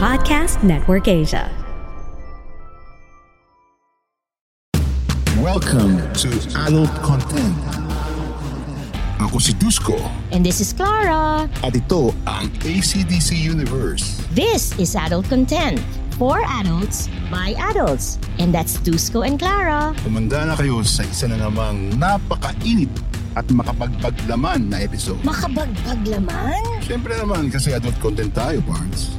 Podcast Network Asia. Welcome to Adult Content. Ako si Dusko And this is Clara. at ito ang ACDC Universe. This is Adult Content for adults by adults. And that's Dusko and Clara. Kumanda na kayo sa isa na namang napakainit at makapagpaglaman na episode. Makabagbag laman? Siyempre naman kasi adult content tayo, Barnes.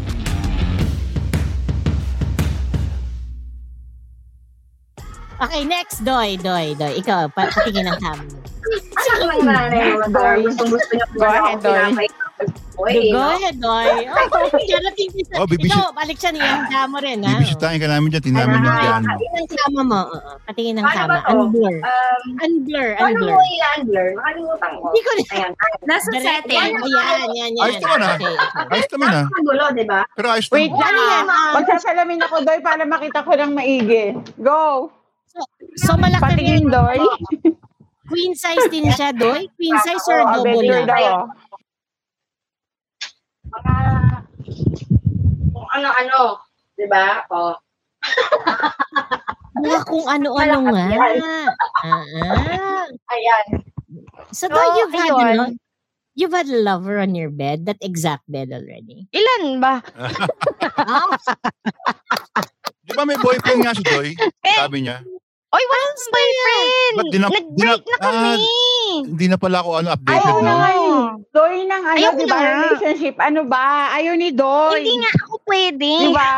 Okay, next, Doy, Doy, Doy. Ikaw, pa patingin ng cam. Ano lang na yung gusto gusto niya Go ahead, Doy. Oy, Go ahead, Doy. Oh, darating. Oh, bibisi- Ikaw, balik siya niya. Ang mo rin, ha? Bibisitahin ka namin dyan, tinamin yung dyan. Patingin ng kama mo. Oo, patingin ng kama. Unblur. Um, Unblur, unblur. mo i-unblur? Nakalimutan ko. Hindi ko na. Nasa setting. Ayan, yan, yan. Ayos naman, ha? Ayos naman ah. Magulo, di ba? Pero ayos Wait naman. lang Ano yan? ah. Magsasalamin ako, Doy, para makita ko ng maigi. Go! So, malaki Patingin, rin. Doy. Queen size din siya, Doy? Queen size or Oh, double daw. oh. Mga kung ano-ano. Di ba? O. Mga kung ano-ano nga. Ah, ah. Ayan. So, Doy, So, you've had, ano, you've had a lover on your bed, that exact bed already. Ilan ba? Di ba may boyfriend nga si Doy? Eh, Sabi niya. Oy, wala akong boyfriend. Ba't di na- Nag-break di na- na kami. Hindi na pala ako ano, updated, Ayaw na yun. Doy ng ano, Ayaw di na ba? Relationship. Ano ba? Ayaw ni Doy. Hindi nga ako pwede. Di ba?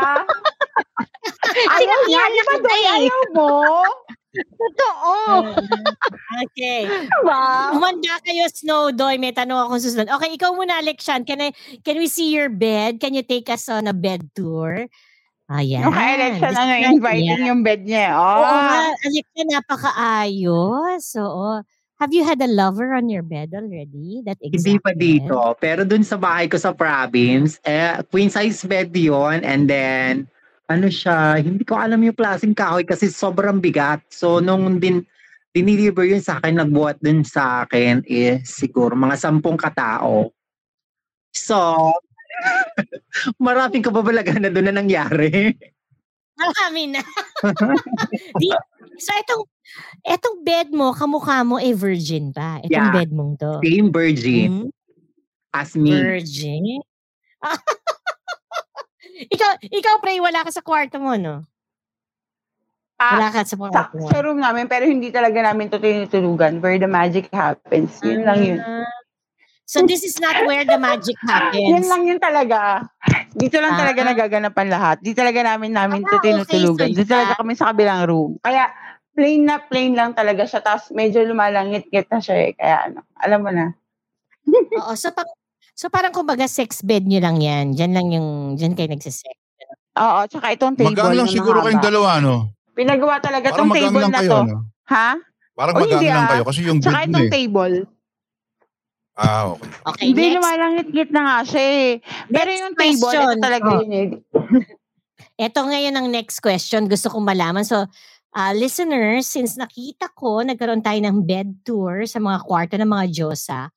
Ayaw niya. Di ba, Doy? eh. Ayaw mo? Totoo. okay. Diba? Humanda kayo, Snow Doy. May tanong akong susunod. Okay, ikaw muna, Alexian. Can, I, can we see your bed? Can you take us on a bed tour? Ayan. Yung ka-election, ano, Describe inviting niya. yung bed niya. Oo Oh. nga, Alexa, napakaayos. Oo. Have you had a lover on your bed already? That exact Hindi pa bed? dito. Pero dun sa bahay ko sa province, eh, queen size bed yon And then, ano siya, hindi ko alam yung klaseng kahoy kasi sobrang bigat. So, nung din, diniliver yun sa akin, nagbuhat dun sa akin, is siguro mga sampung katao. So, maraming kababalagan na doon na nangyari. Marami na. Di, so, itong, itong bed mo, kamukha mo, eh, virgin pa. Itong Yeah. bed mong to. Same virgin Hmm? as me. Virgin? ikaw, ikaw, Pray, wala ka sa kwarto mo, no? Wala Ah, ka sa kwarto mo. sa room namin, pero hindi talaga namin ito tinutulugan. Where the magic happens. Yun lang yun. Ah. So, this is not where the magic happens. lang yun talaga. Dito lang talaga Ah. nagaganapan lahat. Di talaga namin namin ito Ah, okay. tinutulugan. So, Di talaga iba- kami sa kabilang room. Kaya plain na plain lang talaga siya. Tapos medyo lumalangit-ngit na siya eh. Kaya ano, alam mo na. Oo, so, pang, so parang kumbaga sex bed nyo lang yan. Diyan lang yung, diyan kayo nagsisex. Oo, tsaka itong table Magaan lang siguro kayong dalawa, no? Pinagawa talaga Parang itong magaan table lang na kayo, to. no? Ha? Parang Oh, lang ah. kayo kasi yung Tsaka itong eh. table. Ah, okay. Okay, Hindi, next. lumalangit-ngit na nga siya eh. Pero Next yung table, question. ito talaga Oh. yun eh. Ito ngayon ang next question. Gusto kong malaman. So, uh, listeners, since nakita ko, nagkaroon tayo ng bed tour sa mga kwarto ng mga Diyosa.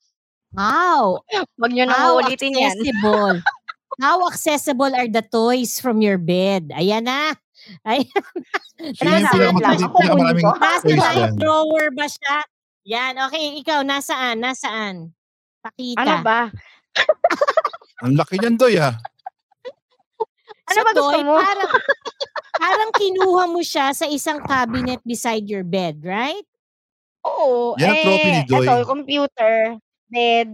How? Huwag nyo nang How uulitin yan. accessible? How accessible are the toys from your bed? Ayan na. Ayan. Yung Nasa- ko. Nasa dyan? drawer ba siya? Yan. Okay, ikaw, nasaan? Nasaan? Pakita. Ano ba? Ang laki niyan, Doy, ah. Ano ba gusto Doy, mo? Parang, parang kinuha mo siya sa isang cabinet beside your bed, right? Oo. Yan ang trophy ni eh, Doy. Ito, computer, bed.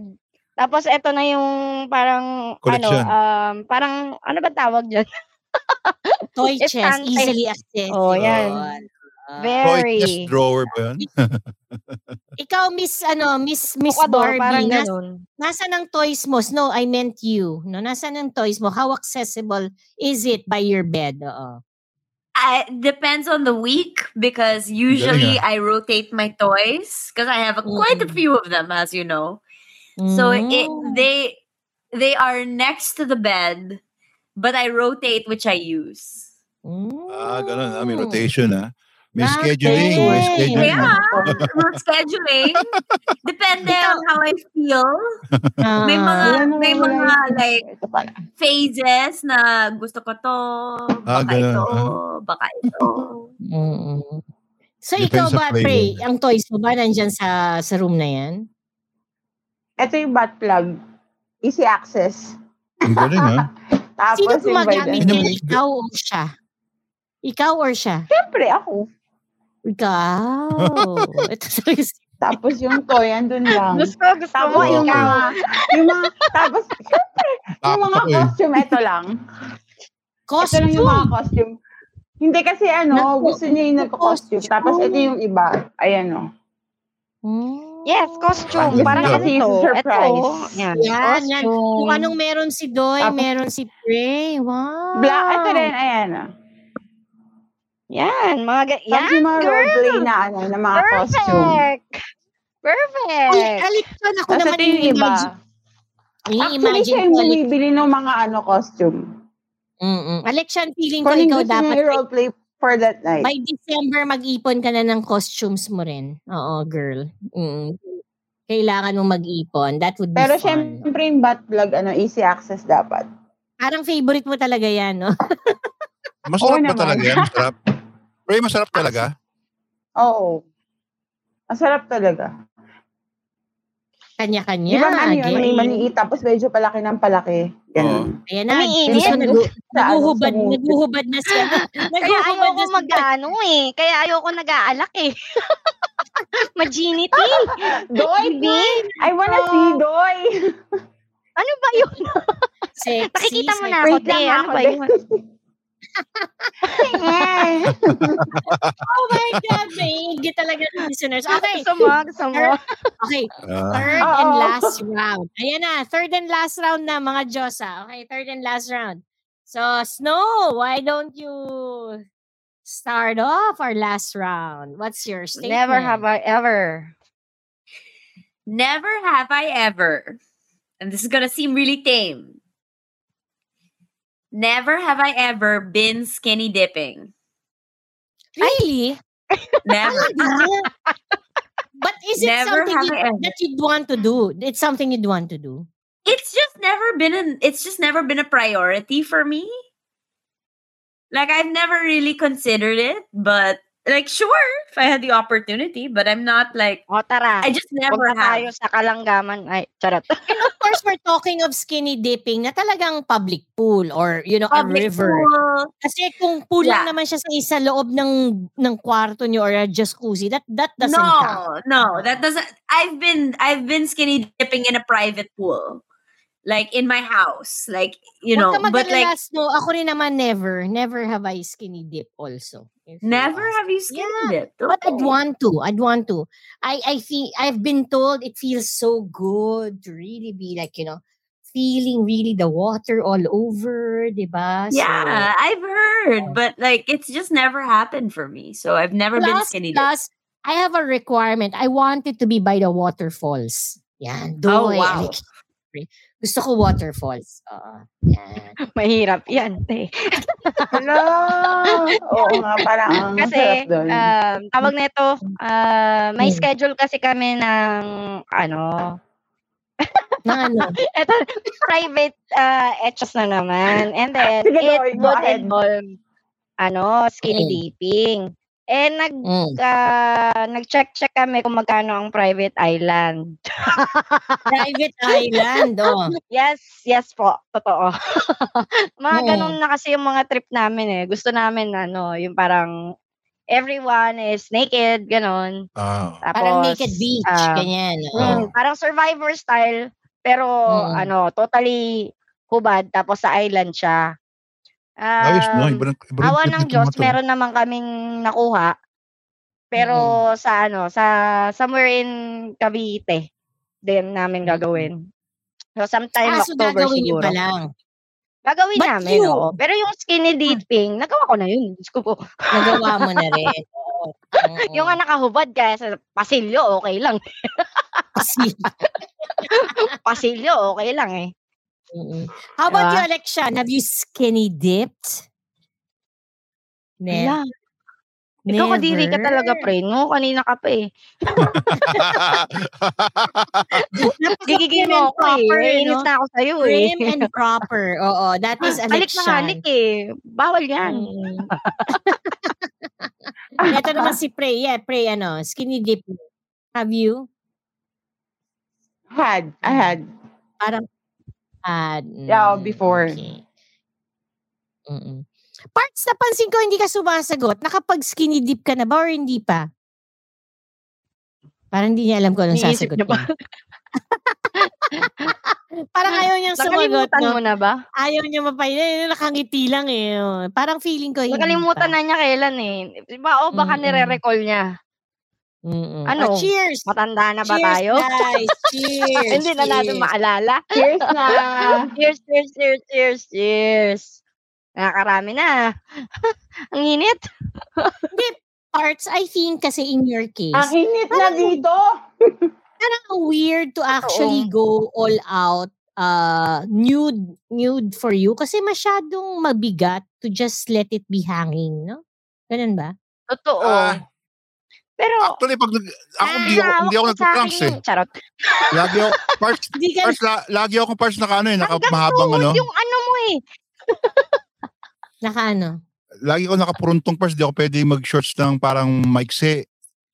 Tapos ito na yung parang, Collection. ano, um, parang, ano ba tawag dyan? Toy chest, easily accessible. Oh, yan. Toy Very. chest drawer ba yun? Ikaw, Miss, ano, Miss, Miss Tukador, Barbie, parang nas, ganun. nasa ng toys mo? No, I meant you. No, nasa ng toys mo? How accessible is it by your bed? Oo. I, depends on the week because usually Galing I rotate my toys because I have a, quite a Mm. few of them, as you know. So it Mm. they they are next to the bed, but I rotate which I use. Ah, ganun. Ah, may Mm. rotation ah. May Ah, scheduling. May scheduling. Yeah, route scheduling. Depende on how I feel. May mga may mga like phases na gusto ko to, Ah, baka ganun, ito, ah. baka ito. Mm-mm. So Depends ikaw ba. Prey, ang toys mo ba nandyan sa, sa room na yan? Ito yung butt plug. Easy access. Ang galing ah. Tapos Sino gumagamit yan? naman- Ikaw o siya? Ikaw or siya? Siyempre ako. Ikaw. Ito sa Tapos yung toy, andun lang. Gusto, gusto Tapos mo yung mga, yung mga, tapos, syempre, yung mga costume, ito lang. Ito lang yung mga costume. costume. Hindi kasi ano, Naku, gusto niya yung nagko-costume. Tapos ito yung iba. Ayan o. Mm. Yes, costume. Gusto Parang. Kasi surprise. Ito. Yan. Yan, yan. Kung Costume. anong meron si Doy, Tapos- meron si Prey. Wow. Black, ito rin, ayan o. Yan. Mga, ga- yan, yung mga girl. roleplay na ano, na mga costume. Perfect. Perfect. Ay, Alexan, ako Tapos naman yung iba. Actually, siya yung bumibili ng mga ano costume. Mm-mm. Alexian, feeling ko Kung ikaw dapat niya i-roleplay for that night. by December mag-ipon ka na ng costumes mo rin. Oo, girl. Mm. Kailangan mo mag-ipon. That would be Pero fun. syempre yung butt plug, ano, easy access dapat. Parang favorite mo talaga yan, no? Masarap Oo ba naman. talaga yan? Masarap. Ray, masarap talaga? Oo. Masarap talaga. Kanya-kanya. Di ba ano yun, may maliit, tapos medyo palaki ng palaki. Ganun. Ayan na. Umiinit. Pero Sa nagu- ano, naguhubad, naguhubad na siya. Kaya ayoko mag-ano eh. Kaya ayoko nag-aalak eh. Maginity. Doy! Baby. I wanna Oh. see Doy! Ano ba yun? Sexy, Nakikita mo na ako, Wait te. lang Ano ako, ba yun? Oh my God, maigi talaga ng listeners. Okay? Gusto mo? okay. Ah. Third Oo. and last round. Ayan na, third and last round na mga Diyosa. Okay, third and last round. So, Snow, why don't you start off our last round? What's your statement? Never have I ever. Never have I ever, and this is gonna seem really tame. Never have I ever been skinny dipping. Really? Never. but is it Never something you, that you'd want to do? It's something you'd want to do. it's just never been an it's just never been a priority for me. Like I've never really considered it, but like sure if I had the opportunity, but I'm not like O tara. I just never tayo have. sa kalanggaman. Ay, charot. And of course, we're talking of skinny dipping na talagang public pool or, you know, Public a river. pool. Kasi kung pool lang Yeah. naman siya sa isa loob ng ng kwarto niyo or a jacuzzi, that that doesn't count. No, no, that doesn't. I've been I've been skinny dipping in a private pool, like in my house, like you know. But like, Snow. Ako rin naman never. Never have I skinny dip also. if you never have you skinny Yeah, dipped. But I'd Oh. want to. I'd want to. I I feel I've been told it feels so good to really be like, you know, feeling really the water all over ba? So, Yeah, I've heard, but like it's just never happened for me. So I've never been skinny dipped. plus, I have a requirement. I want it to be by the waterfalls. Yan. Oh, wow. Alex. Gusto ko waterfalls. Oo. yan. Mahirap yan, te. Hello! Oo nga, parang ang Kasi, sarap doon. um, tawag nito, uh, may Hmm. schedule kasi kami ng, ano, Na ano? eto, private uh, etchos na naman. And then, Sige, it Doy, go would ahead. involve, ano, skinny Mm. dipping. And nag, Mm. ah, nag-check-check kami kung magkano ang private island. Private island. Oh. Yes, yes po. Totoo. mga Mm. ganun na kasi yung mga trip namin eh. Gusto namin ano, yung parang everyone is naked, ganun. Ah. Tapos, Parang naked beach. ah, ganyan. mm, Oh. parang survivor style, pero Mm. ano, totally hubad, tapos sa island siya. Ayos, no? Um, Iba, ng- iba awa ng Diyos, mga to. meron naman kaming nakuha. Pero sa ano, sa somewhere in Cavite din namin gagawin. So sometime Ah, so October gagawin siguro. pa lang. Gagawin But namin, you- oo. Pero yung skinny dipping, nagawa ko na yun. Diyos ko po. Nagawa mo na rin. Yung nga nakahubad kaya sa pasilyo, okay lang. Kasi, Pasilyo, okay lang eh. Mm-mm. How about Diba? you, Alexian? Have you skinny dipped? Ne- Wala. Ikaw kadiri ka talaga, pre. No, kanina ka pa eh. Gigigil mo ako proper, eh. Inis no? na ako sa'yo eh. Prim and proper. Oo, that is Halik na halik eh. Bawal yan. Mm. Ito naman si Prey. Yeah, Prey, ano, skinny dip. Have you? Had. I had. Parang, ah, Yeah, mm, before. Okay. Mm-mm. Parts, napansin ko hindi ka sumasagot. Nakapag skinny dip ka na ba or hindi pa? Parang hindi niya alam kung anong Iniisip sasagot niya pa. Parang ayaw niyang sumagot. Nakalimutan No? mo na ba? Ayaw niya mapayin. Eh, nakangiti lang eh. oh. Parang feeling ko hindi Nakalimutan na niya kailan eh. Diba? O baka Mm-mm. nire-recall niya. Mm-mm. Ano? Oh, cheers! Matanda na ba cheers, tayo? guys! Cheers! Hindi na natin cheers. maalala. Cheers na. cheers, cheers, cheers, cheers, cheers. Nakakarami na. Ang init. Parts, I think kasi in your case, Ang init na dito. parang weird to actually go all out uh nude nude for you kasi masyadong mabigat to just let it be hanging, no? Ganun ba? Totoo. Ah, Pero, Actually, pag nag, ako hindi ako, hindi ako akin eh. Charot. Lagi ako, parts, parts, la, lagi ako parts naka ano eh, naka Hanggang mahabang ano. yung ano mo eh. naka ano? Lagi ko nakapuruntong parts, di ako pwede mag-shorts ng parang maiksi.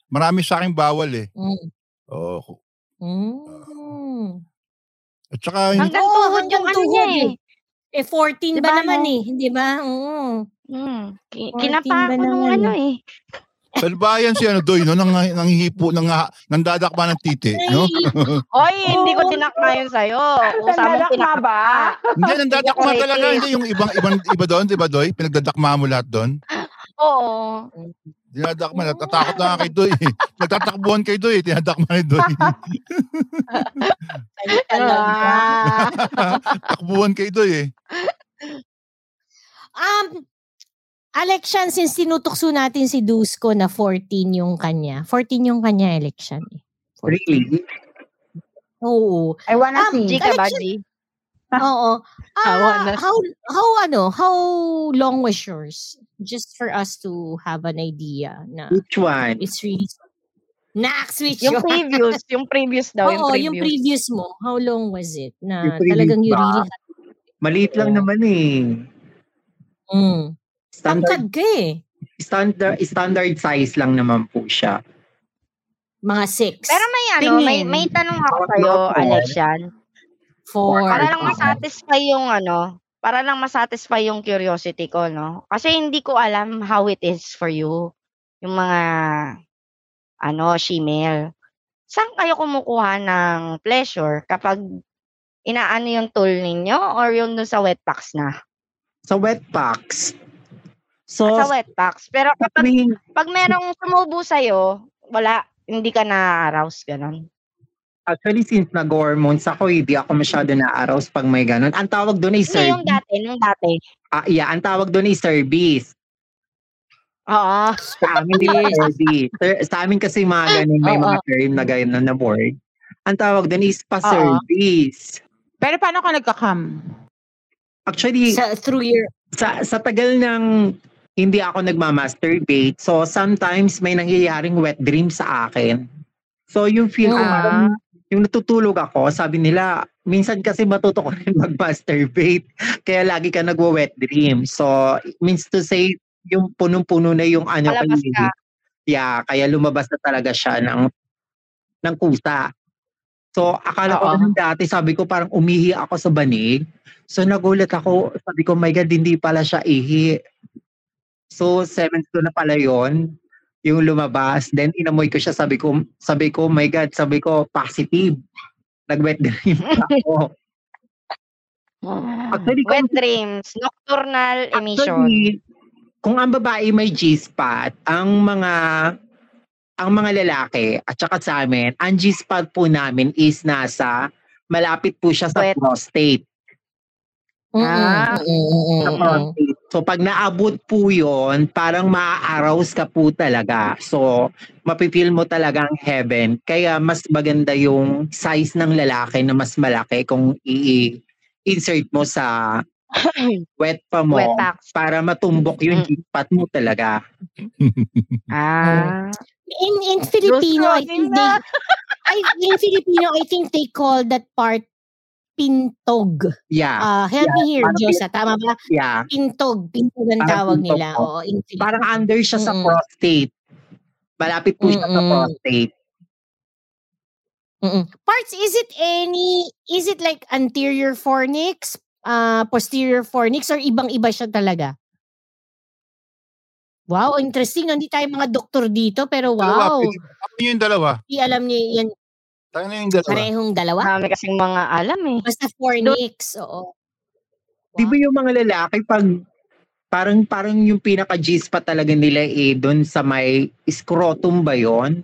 Marami sa akin bawal eh. Mm. Oh. Mm. At saka, yung- Hanggang Oo, tuhod hanggang yung ano niya tuhod eh. Eh 14 ba Diba, naman no? eh, hindi ba? Oo. Hmm. 14 Kinapa ba ako nung ano eh? Eh. sa bayan si ano doy, no? Nang, nanghihipo, nang, nandadakma ng titi, no? Oy, hindi ko Oo. tinakma yun sa'yo. Kung sa amin Nandalakma tinakma ba? hindi, nandadakma talaga. Hindi, yung ibang, ibang, iba doon, di ba doy? Pinagdadakma mo lahat doon. Oo. Dinadakma, natatakot na nga kay doy. eh. Nagtatakbuhan kay doy, eh. tinadakma ni doy. Ah. Takbuhan kay doy eh. Um, election, since tinutokso natin si Dusko na 14 yung kanya. 14 yung kanya election eh. Really? Oo. I wanna Um, see. G ka ba, Election- G? Oo. Ah, na. how how ano, how long was yours? Just for us to have an idea na Which one? it's really Nax, which Yung previous, yung previous daw, Oo, yung yung previous. previous mo. How long was it? Na Yung previous talagang you really Maliit lang naman eh. mm, Standard, tangkad ka eh. standard, standard size lang naman po siya. Mga six. Pero may ano, may, Tingin. may tanong ako sa'yo? Alexian. four. Para lang masatisfy yung ano, para lang masatisfy yung curiosity ko, no? Kasi hindi ko alam how it is for you. Yung mga, ano, shemale. Saan kayo kumukuha ng pleasure kapag inaano yung tool ninyo or yung dun sa wet packs na? Sa wet packs. So, sa wet packs. Pero kapag, may, pag merong sumubo sa'yo, wala, hindi ka na-arouse, ganon. actually, since nag-hormones ako, hindi ako masyado na-arouse pag may ganun. Ang tawag doon ay Hindi yung service. dati, yung dati. Ah, yeah, ang tawag doon ay service. Oo. Sa amin, di ba service? Ser- Sa amin kasi mga ganun, may Oo. mga term na ganun na board. Ang tawag doon is pa-service. Pero paano ka nagka-cam? Actually, Sa, through your sa sa tagal ng hindi ako nagma-masturbate, so sometimes may nangyayaring wet dream sa akin. So yung feel ko parang yung natutulog ako, sabi nila, minsan kasi matuto ko rin mag-masturbate, kaya lagi ka nagwa-wet dream. So means to say, yung punong-puno na yung ano Palabas ka. Yeah, kaya lumabas na talaga siya ng ng kusa. So akala ko Oo. nung dati, sabi ko parang umihi ako sa banig. So nagulat ako, sabi ko, my God, hindi pala siya ihi. So seventh ko na pala yon yung lumabas. Then inamoy ko siya, sabi ko, sabi ko, my God, sabi ko, positive. Nag-wet dream ako. Actually, Wet kung- dreams, nocturnal emission. Actually, kung ang babae may G-spot, ang mga ang mga lalaki at saka sa amin, ang G-spot po namin is nasa, malapit po siya sa Puwet. prostate. Ah. Mm, mm, mm, Sa prostate. So pag naabot po yon parang maa-arouse ka po talaga. So mapipil mo talaga ang heaven. Kaya mas maganda yung size ng lalaki na mas malaki kung i-insert mo sa wet pa mo Wet para matumbok yung. G-spot mo talaga. Ah. In in Filipino, I think they. I, in Filipino, I think they call that part pintog. Yeah. Uh, help me here, parang Diyosa. Tama ba? Yeah. Pintog. Pintog ang Parang tawag pintog nila. po. Oo, in Filipino. Parang under siya sa Mm-mm. prostate. Malapit po siya sa prostate. Mm-mm. Parts, is it any, is it like anterior fornix, uh, posterior fornix, or ibang-iba siya talaga? Wow, interesting. Hindi tayo mga doktor dito, pero Dalawa, wow. pwede- Ano yung dalawa? Di alam niyo yan. Tayo na yung dalawa. Parehong dalawa? Marami kasing mga alam eh. Basta fornix, oo. Di ba yung mga lalaki pag parang parang yung pinaka G-spot talaga nila eh doon sa may scrotum ba yon?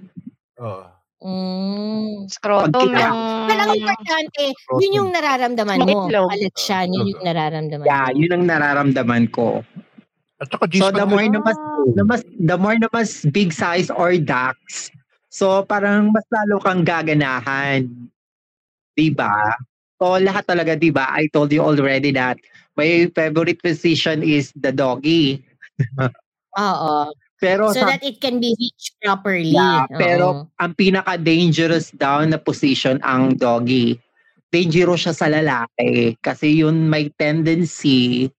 Oo. Mm. Scrotum Pag- yung... Well, ang importante, yun yung nararamdaman mo. Itlog. Alexian, yun yung nararamdaman Yeah, mo. yun ang nararamdaman ko. At saka So G-spot the more na mas, na mas the more na mas big size or ducts, so parang mas lalo kang gaganahan. 'Di ba? So lahat talaga 'di ba? I told you already that my favorite position is the doggy. Oo. Pero So sa that it can be reached properly. Yeah, Oo. pero ang pinaka-dangerous daw na position ang doggy. Dangerous siya sa lalaki kasi yun may tendency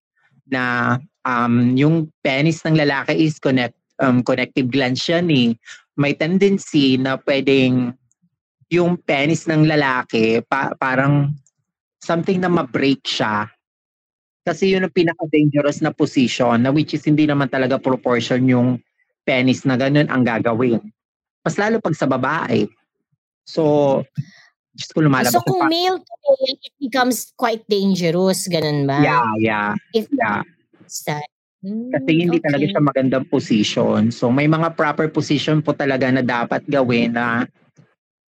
na um, yung penis ng lalaki is connect, um, connective glands yan eh. May tendency na pwedeng yung penis ng lalaki pa- parang something na ma-break siya. Kasi yun ang pinaka-dangerous na position na which is hindi naman talaga proportion yung penis na ganun ang gagawin. Mas lalo pag sa babae. So, Diyos ko lumalabas. So ng kung pa- male to male, it becomes quite dangerous. Ganun ba? Yeah, yeah, If yeah. that. Hmm, Kasi hindi talaga okay. siya magandang position. So, may mga proper position po talaga na dapat gawin na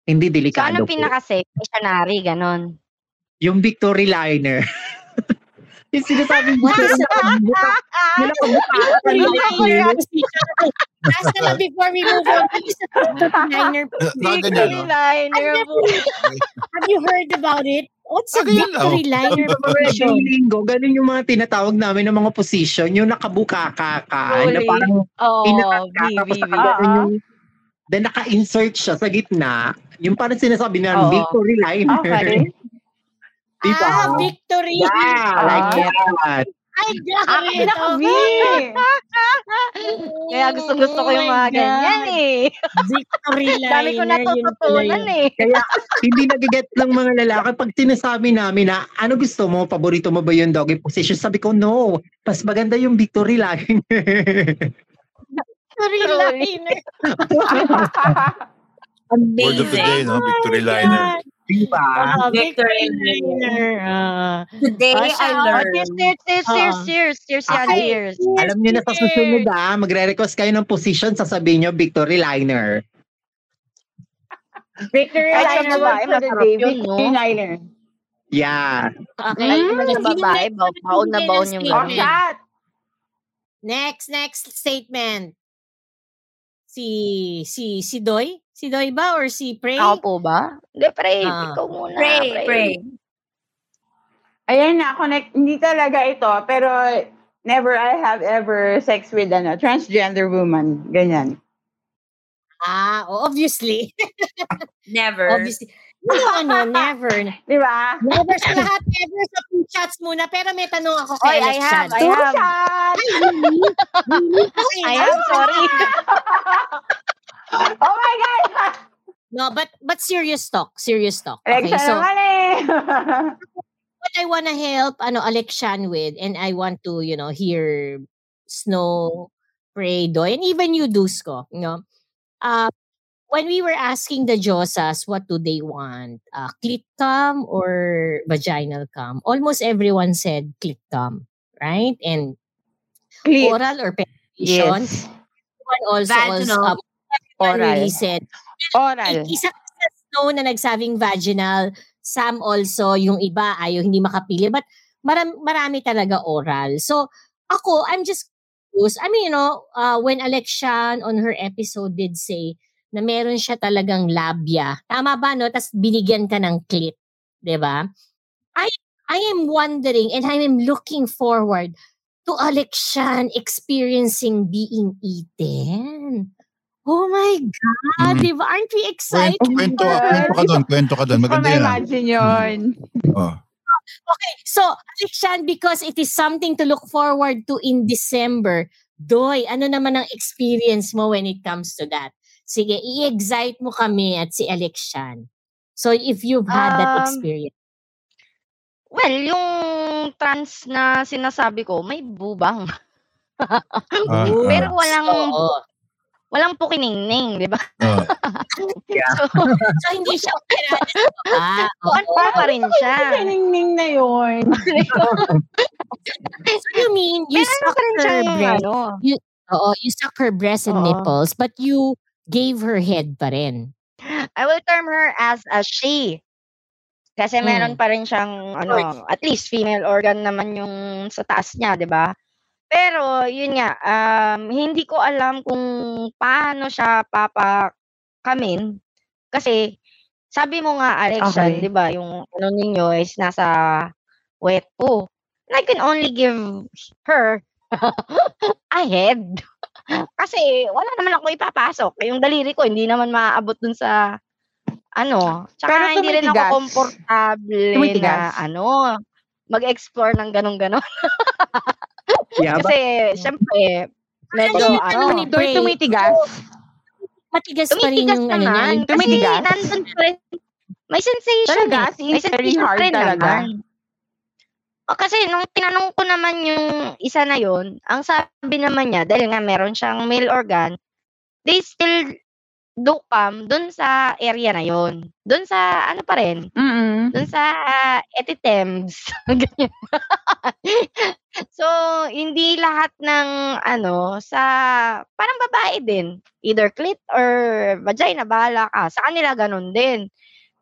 hindi So, delikado ano po. pinaka-safe? Missionary, ganon. Yung victory liner. yung sinasabi mo, nakabuka, yung nakabuka. Liner. Ask na before we move on. The victory liner? No? liner po. Have you heard about it? What's a Ah, ganyan lang. victory liner position? linggo, ganun yung mga tinatawag namin ng mga position, yung nakabuka ka ka, na parang Oo, pinaka B, tapos nakaganon Oo. yung then naka-insert siya sa gitna, yung parang sinasabi na Oo. victory liner. Okay. Diba? Ah, victory. Yeah, like that. Ay, grabe. pinaka-V. Kaya gusto-gusto ko yung Oh mga my ganyan God. eh. Victory liner. Dami ko yun natututunan eh. Kaya hindi nagiget ng mga lalaki pag sinasabi namin na ano gusto mo, paborito mo ba yung doggy position? Sabi ko, no. Mas maganda yung victory liner. Victory liner. Word of the day, no? Victory liner. Diba? Ah, Victory liner. Ah. Today Ah, I Oh, learned. cheers, cheers, cheers, cheers, cheers, cheers cheers. Alam niyo na sa susunod ah, magre-request kayo ng position, sasabihin niyo victory liner. Victory liner babae, word for the masarap day. yun, no? Victory liner. Yeah. Okay. Naman sa babae, baon na baon next yung Oh, shot. Next, next statement. Si, si, si Doy? Si Doy ba or si Prey? Ako po ba? Hindi, pray. Ah. Ikaw muna. Pray, pray. Ayan na, connect. Hindi talaga ito, pero never I have ever sex with ano, transgender woman. Ganyan. Ah, obviously. Never. obviously. No, ano, never. Di ba? Never sa lahat, never sa two shots muna. Pero may tanong ako kay Oy, I Alex have, Chan. I Two have. shots! Okay, I am sorry. oh my God! No, but but serious talk, serious talk. Alexa Okay, so eh. what I want to help ano Alexian with and I want to, you know, hear Snow, Pray, Doy, and even you, Dusko, you know. Uh, when we were asking the Josas what do they want, uh, clit cam or vaginal cam, almost everyone said clit cam, right? And Clit. oral or penetration. Yes. One also, um, Oral. said. Oral. Isa sa Snow na nagsabing vaginal. Sam also, yung iba ayaw hindi makapili. But marami, marami talaga oral. So, ako, I'm just confused. I mean, you know, uh, when Alexian on her episode did say na meron siya talagang labia. Tama ba, no? Tapos binigyan ka ng clit. 'di ba? I, I am wondering and I am looking forward to Alexian experiencing being eaten. Oh my God, Mm. di ba? Aren't we excited? Kwento, kwento, kwento ka doon, kwento ka doon. Maganda yan. ma-imagine yun. Oh. Okay, so Alexian, because it is something to look forward to in December, Doy, ano naman ang experience mo when it comes to that? Sige, i-excite mo kami at si Alexian. So if you've had that Um, experience. Well, yung trans na sinasabi ko, may bubang. Ah, Pero walang Oo. Walang pukiningning, 'di ba? Oh. So, So hindi siya sa baba. kuan Oo. pa pa rin siya. Kaningning na yun. So you mean you Meron suck her breast? ano. Oo, you suck her breast and Oo. nipples, but you gave her head pa rin. I will term her as a she. Kasi meron Mm. pa rin siyang ano, at least female organ naman yung sa taas niya, 'di ba? Pero yun nga, um, hindi ko alam kung paano siya papakamin kasi sabi mo nga Alexian, Okay. 'di ba, yung ano ninyo is nasa wet po. I can only give her a head. Kasi wala naman ako ipapasok. Yung daliri ko hindi naman maaabot dun sa ano. Tsaka Pero hindi rin ako komportable na ano, mag-explore ng ganun-ganon. Yeah, but Kasi syempre medyo Ano, ano, ni Doy, Bray? tumitigas. Matigas pa rin tumitigas yung ano niya. naman. yung Kasi Tumitigas? nandun pa rin. May sensation Talaga? eh. May very sensation hard pa rin talaga? naman. O, kasi nung tinanong ko naman yung isa na yun, ang sabi naman niya, dahil nga meron siyang male organ, they still do come dun sa area na yun. Dun sa, ano pa rin, Mm-mm. dun sa uh, etithems. Ganyan. so, hindi lahat ng, ano, sa, parang babae din. Either clit or vagina, bahala ka. Sa kanila, ganun din.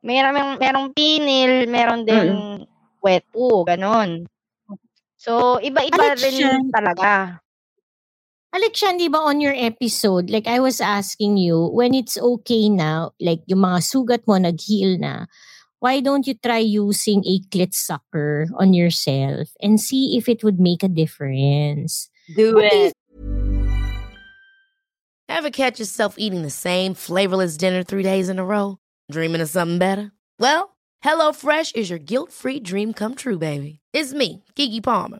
Meron, merong pinil, meron din wet poo, ganun. So, iba-iba rin Alexian. talaga. Alexian, di ba on your episode, like I was asking you, when it's okay now, like yung mga sugat mo nag-heal na, why don't you try using a clit sucker on yourself and see if it would make a difference? Do What do you it. Ever catch yourself eating the same flavorless dinner three days in a row? Dreaming of something better? Well, HelloFresh is your guilt free dream come true, baby. It's me, Kiki Palmer.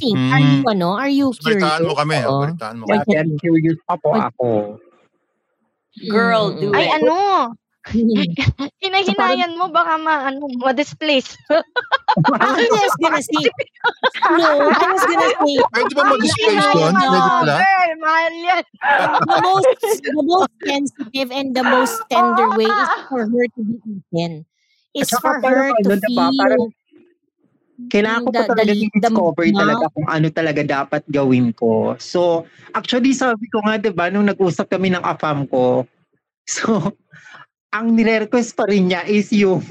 think? Mm. Are you, ano, are you curious? Balitaan mo kami. Oo. oh, Balitaan mo kami. yeah, curious pa po ako. Girl, do Ay, it. ano, Mm. hinahinayan mo, baka ma, ano, ma-displace. I was gonna say, no, I was gonna say, Pwede ba doon? no. Pwede pala? Girl, mahal yan. the most the most sensitive and the most tender way is for her to be eaten. Is for her to diba, feel parang Kailangan ko pa talaga i-discover talaga kung ano talaga dapat gawin ko. So, actually sabi ko nga, di ba, nung nag-usap kami ng afam ko, so, ang nire-request pa rin niya is yung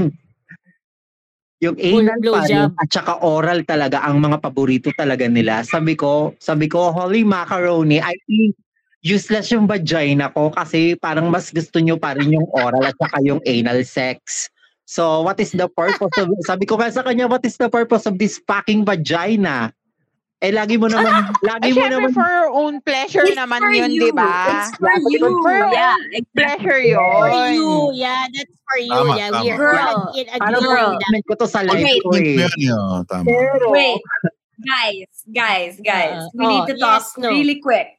yung anal pa rin at saka oral talaga ang mga paborito talaga nila. Sabi ko, sabi ko, holy macaroni, I think useless yung vagina ko kasi parang mas gusto nyo pa rin yung oral at saka yung anal sex. So, what is the purpose of, sabi ko nga sa kanya, what is the purpose of this fucking vagina? Eh, lagi mo naman, lagi Ay, mo syempre naman, for your own pleasure It's naman for yun, you. di ba? It's for you. for your Yeah, own exactly. Pleasure For you. Yeah, that's for you. Tama, yeah, tama. we are Girl. in parang agreeing Girl. that. comment ko to sa live Okay. ko Link eh. mo yun. Tama. Pero, Wait, guys, guys, guys. Uh, we need oh, to talk yes, no. really quick.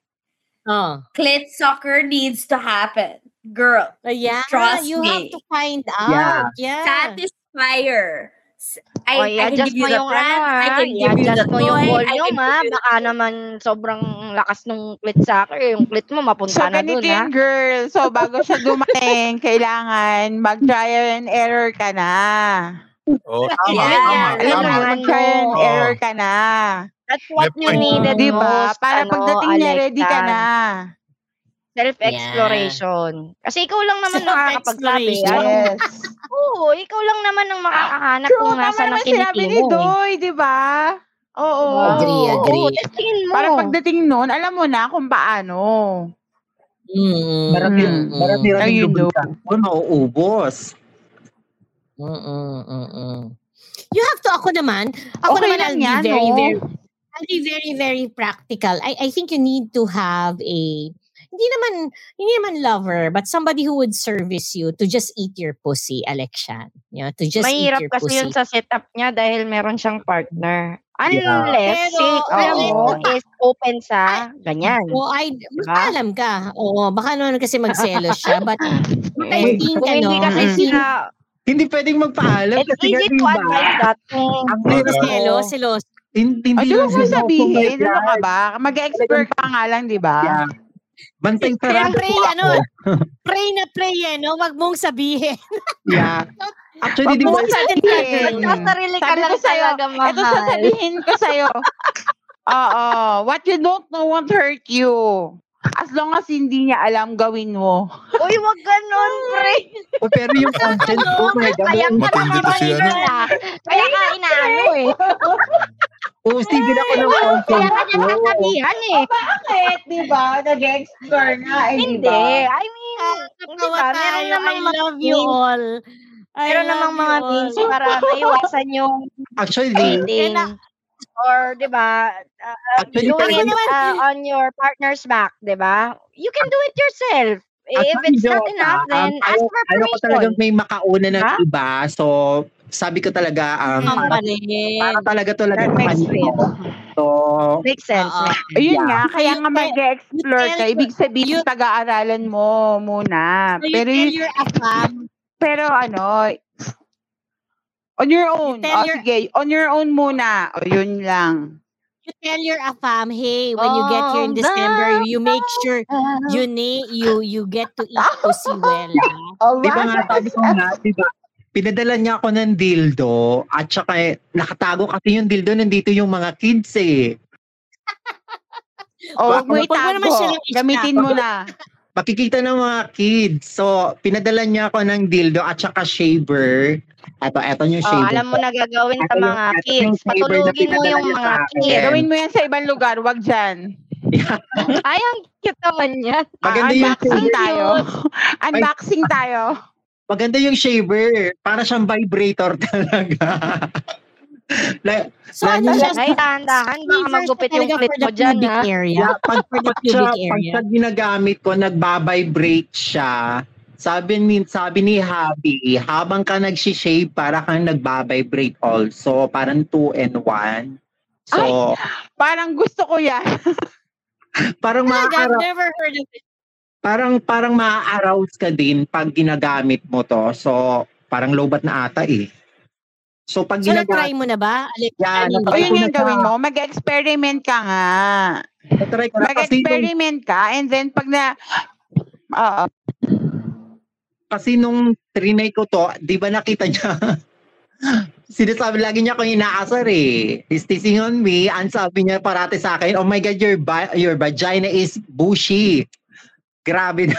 Oh. Clit soccer needs to happen. Girl, Uh, yeah, Trust you have me. to find out. Yeah. satisfier. S- I, O, I can give you mo the yung brand, ano I ha, can give you the yung toy, I volume ha, the baka naman sobrang lakas nung clit sucker, yung clit mo So, mapunta na ganito dun ha. yun, girl. So, bago siya dumating, kailangan mag-trial and error ka na. Oh, tama, Yeah. tama, Alam mo, mag-trial and error ka na. That's what May you needed Di ba? most, Para ano, pagdating niya, ready ka na. Self-exploration. Kasi ikaw lang naman nakakapagsabi. Ano? Yes. Oo, ikaw lang naman ang makakahanap True, kung nasa ng naman sinabi kiniki ni mo. eh. Doy, di ba? Oo. Agree, agree. Oo, testingin mo. Para pagdating nun, alam mo na kung paano. Mm-mm. marami, Mm. marami rin yung no. lubrikan ko. Mm-mm, mm-mm. You have to, ako naman, ako Okay naman, lang I'll be yan, very, no? very, I'll be very, very practical. I, I think you need to have a, hindi naman, hindi naman lover, but somebody who would service you to just eat your pussy, Alexian. You know, to just Mahirap eat your kasi pussy. yun sa setup niya dahil meron siyang partner. Yeah. Unless, Pero, si kuya is open sa ganyan. O ay, Diba? baka alam ka. Oo, baka naman kasi magselos siya. But, but I think, ano, hindi kasi I sila, Hindi pwedeng magpaalam it's kasi easy to advise that ang selos, selos. Hindi, lang sabihin, ano ka ba? Mag-expert ka nga lang, di ba? Yeah. Bantay Kaya sarado pray, po ano, pray na pray eh, no? Wag mong sabihin. Yeah. Actually, Wag di mo sabihin. Nagsasarili ka Sabi lang sa'yo, mahal. Ito sasabihin ko sa'yo. Oo. What you don't know won't hurt you. As long as hindi niya alam, gawin mo. Uy, wag ganon, pre. oh, pero yung content ko, may ka Matindi kasi ano. ah. Kaya ka inaano eh. Usigin ako ng Kaya content ka niya ko. sasabihan eh. Bakit? Di ba? Nag-explore nga. Eh, Hindi. I mean, di Tawa ba? Meron namang I mga love you all. I Meron namang mga means para maiwasan yung Actually. Kaya- Or, di ba, uh, Actually, doing it uh, on your partner's back, di ba? You can do it yourself. If Actually, it's not enough, then um, ask for ayaw ko talagang permission. may makauna ng Ha? iba. So, sabi ko talaga, um, Ang para, para talaga talaga sense. So, Makes sense. Makes Ayun Yeah. nga, kaya You nga mag-explore you ka. Ibig sabihin, you- pag-aaralan mo muna. So you Pero, tell yun- your afam, pero ano, on your own. tell O your- sige, on your own muna. O yun lang. you tell your afam, hey, when you get here in Oh, December, you make sure you na- you you get to eat pussy well. ah. O, di ba nga, sabi ko nga, di ba, pinadala niya ako ng dildo at saka eh, nakatago kasi yung dildo nandito yung mga kids eh. O, wag mo Wag mo naman itago. Gamitin mo na. Makikita ng mga kids. So, pinadala niya ako ng dildo at saka shaver. Eto, eto yung Oh, shaver. alam mo na gagawin sa yung- mga yung kids. Patulugin mo yung niya mga kids. Gawin mo yan sa ibang lugar. Wag dyan. Ay, ang cute naman yan. Maganda Ah, yung unboxing shaver. tayo. unboxing tayo. Maganda yung shaver. Para siyang vibrator talaga. like, So ano siya? Ay, dahan-dahan. Baka magupit na yung clit mo dyan, ha? area. yeah, pag, pag, siya, pag siya ginagamit ko, nagbabibrate siya. Sabi ni, sabi ni Habi, habang ka nagsishave, para kang nagbabibrate also. Parang two and one. So, Parang gusto ko yan. parang Talaga, I've never heard of it. Parang parang maa-arouse ka din pag ginagamit mo to. So, parang lobat na ata eh. So, pag So, na-try ginagamit, mo na ba? Alex, Yeah, Ano O yun kung yung gawin mo. Mag-experiment ka nga. try ko na Mag-experiment ka and then pag na... Oo. kasi nung trinay ko to, di ba nakita niya? Sinasabi lagi niya akong inaasar eh. He's teasing on me. Ang sabi niya parati sa akin, oh my God, your, ba- your vagina is bushy. Grabe na.